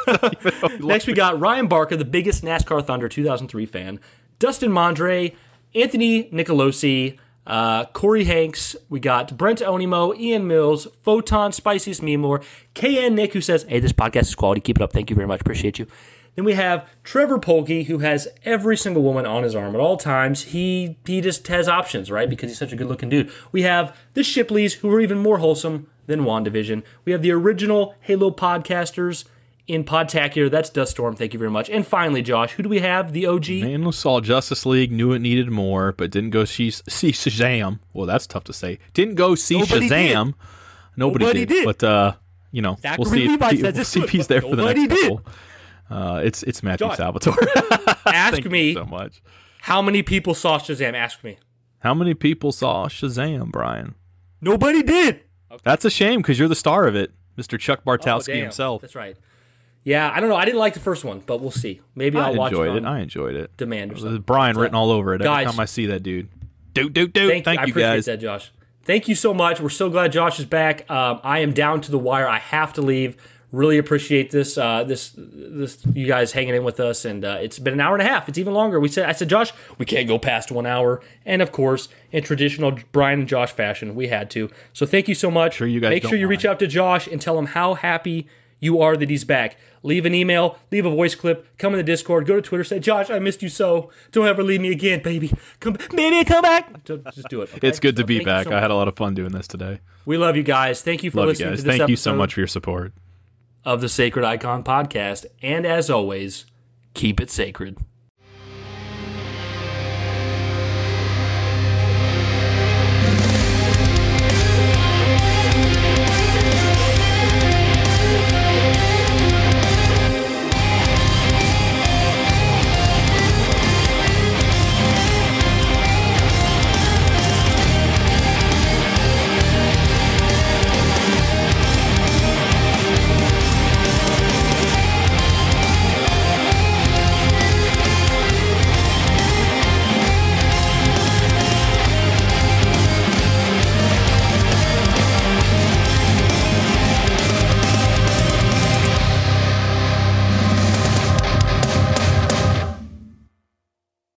(laughs) Next, we got Ryan Barker, the biggest NASCAR Thunder 2003 fan. Dustin Mondre, Anthony Nicolosi, uh, Corey Hanks. We got Brent Onimo, Ian Mills, Photon, Spiciest Memor, KN Nick, who says, Hey, this podcast is quality. Keep it up. Thank you very much. Appreciate you. Then we have Trevor Polke, who has every single woman on his arm at all times. He he just has options, right? Because he's such a good looking dude. We have the Shipleys, who are even more wholesome than WandaVision. We have the original Halo podcasters in Podtacular. That's Duststorm. Thank you very much. And finally, Josh, who do we have? The OG. Man saw Justice League, knew it needed more, but didn't go see, see Shazam. Well, that's tough to say. Didn't go see Nobody Shazam. Nobody, Nobody did. did. But uh, you know, Zachary we'll see. Levi If, we'll see if he's there for the next did. couple. Uh, it's it's Matthew John, Salvatore. (laughs) Ask Thank me so much. how many people saw Shazam. Ask me. How many people saw Shazam, Brian? Nobody did. That's a shame because you're the star of it. Mr. Chuck Oh, Bartowski damn. himself. That's right. Yeah, I don't know. I didn't like the first one, but we'll see. Maybe I I'll watch enjoyed it. it. I enjoyed it. demand or There's something. Brian written all over it every time I see that dude. Doot doot doot. Thank, Thank, I you appreciate guys. that, Josh. Thank you so much. We're so glad Josh is back. Um, I am down to the wire. I have to leave. Really appreciate this. Uh, this, this, you guys hanging in with us, and uh, it's been an hour and a half. It's even longer. We said, I said, Josh, we can't go past one hour, and of course, in traditional Brian and Josh fashion, we had to. So thank you so much. Sure you guys Make sure don't you reach mind. out to Josh and tell him how happy you are that he's back. Leave an email, leave a voice clip, come in the Discord, go to Twitter, say, Josh, I missed you so. Don't ever leave me again, baby. Come, baby, come back. Just do it. okay? It's good to be back. so I had a lot of fun doing this today. We love you guys. Thank you for Love you listening guys. to this Thank you so much for your support. of the Sacred Icon podcast. And as always, keep it sacred.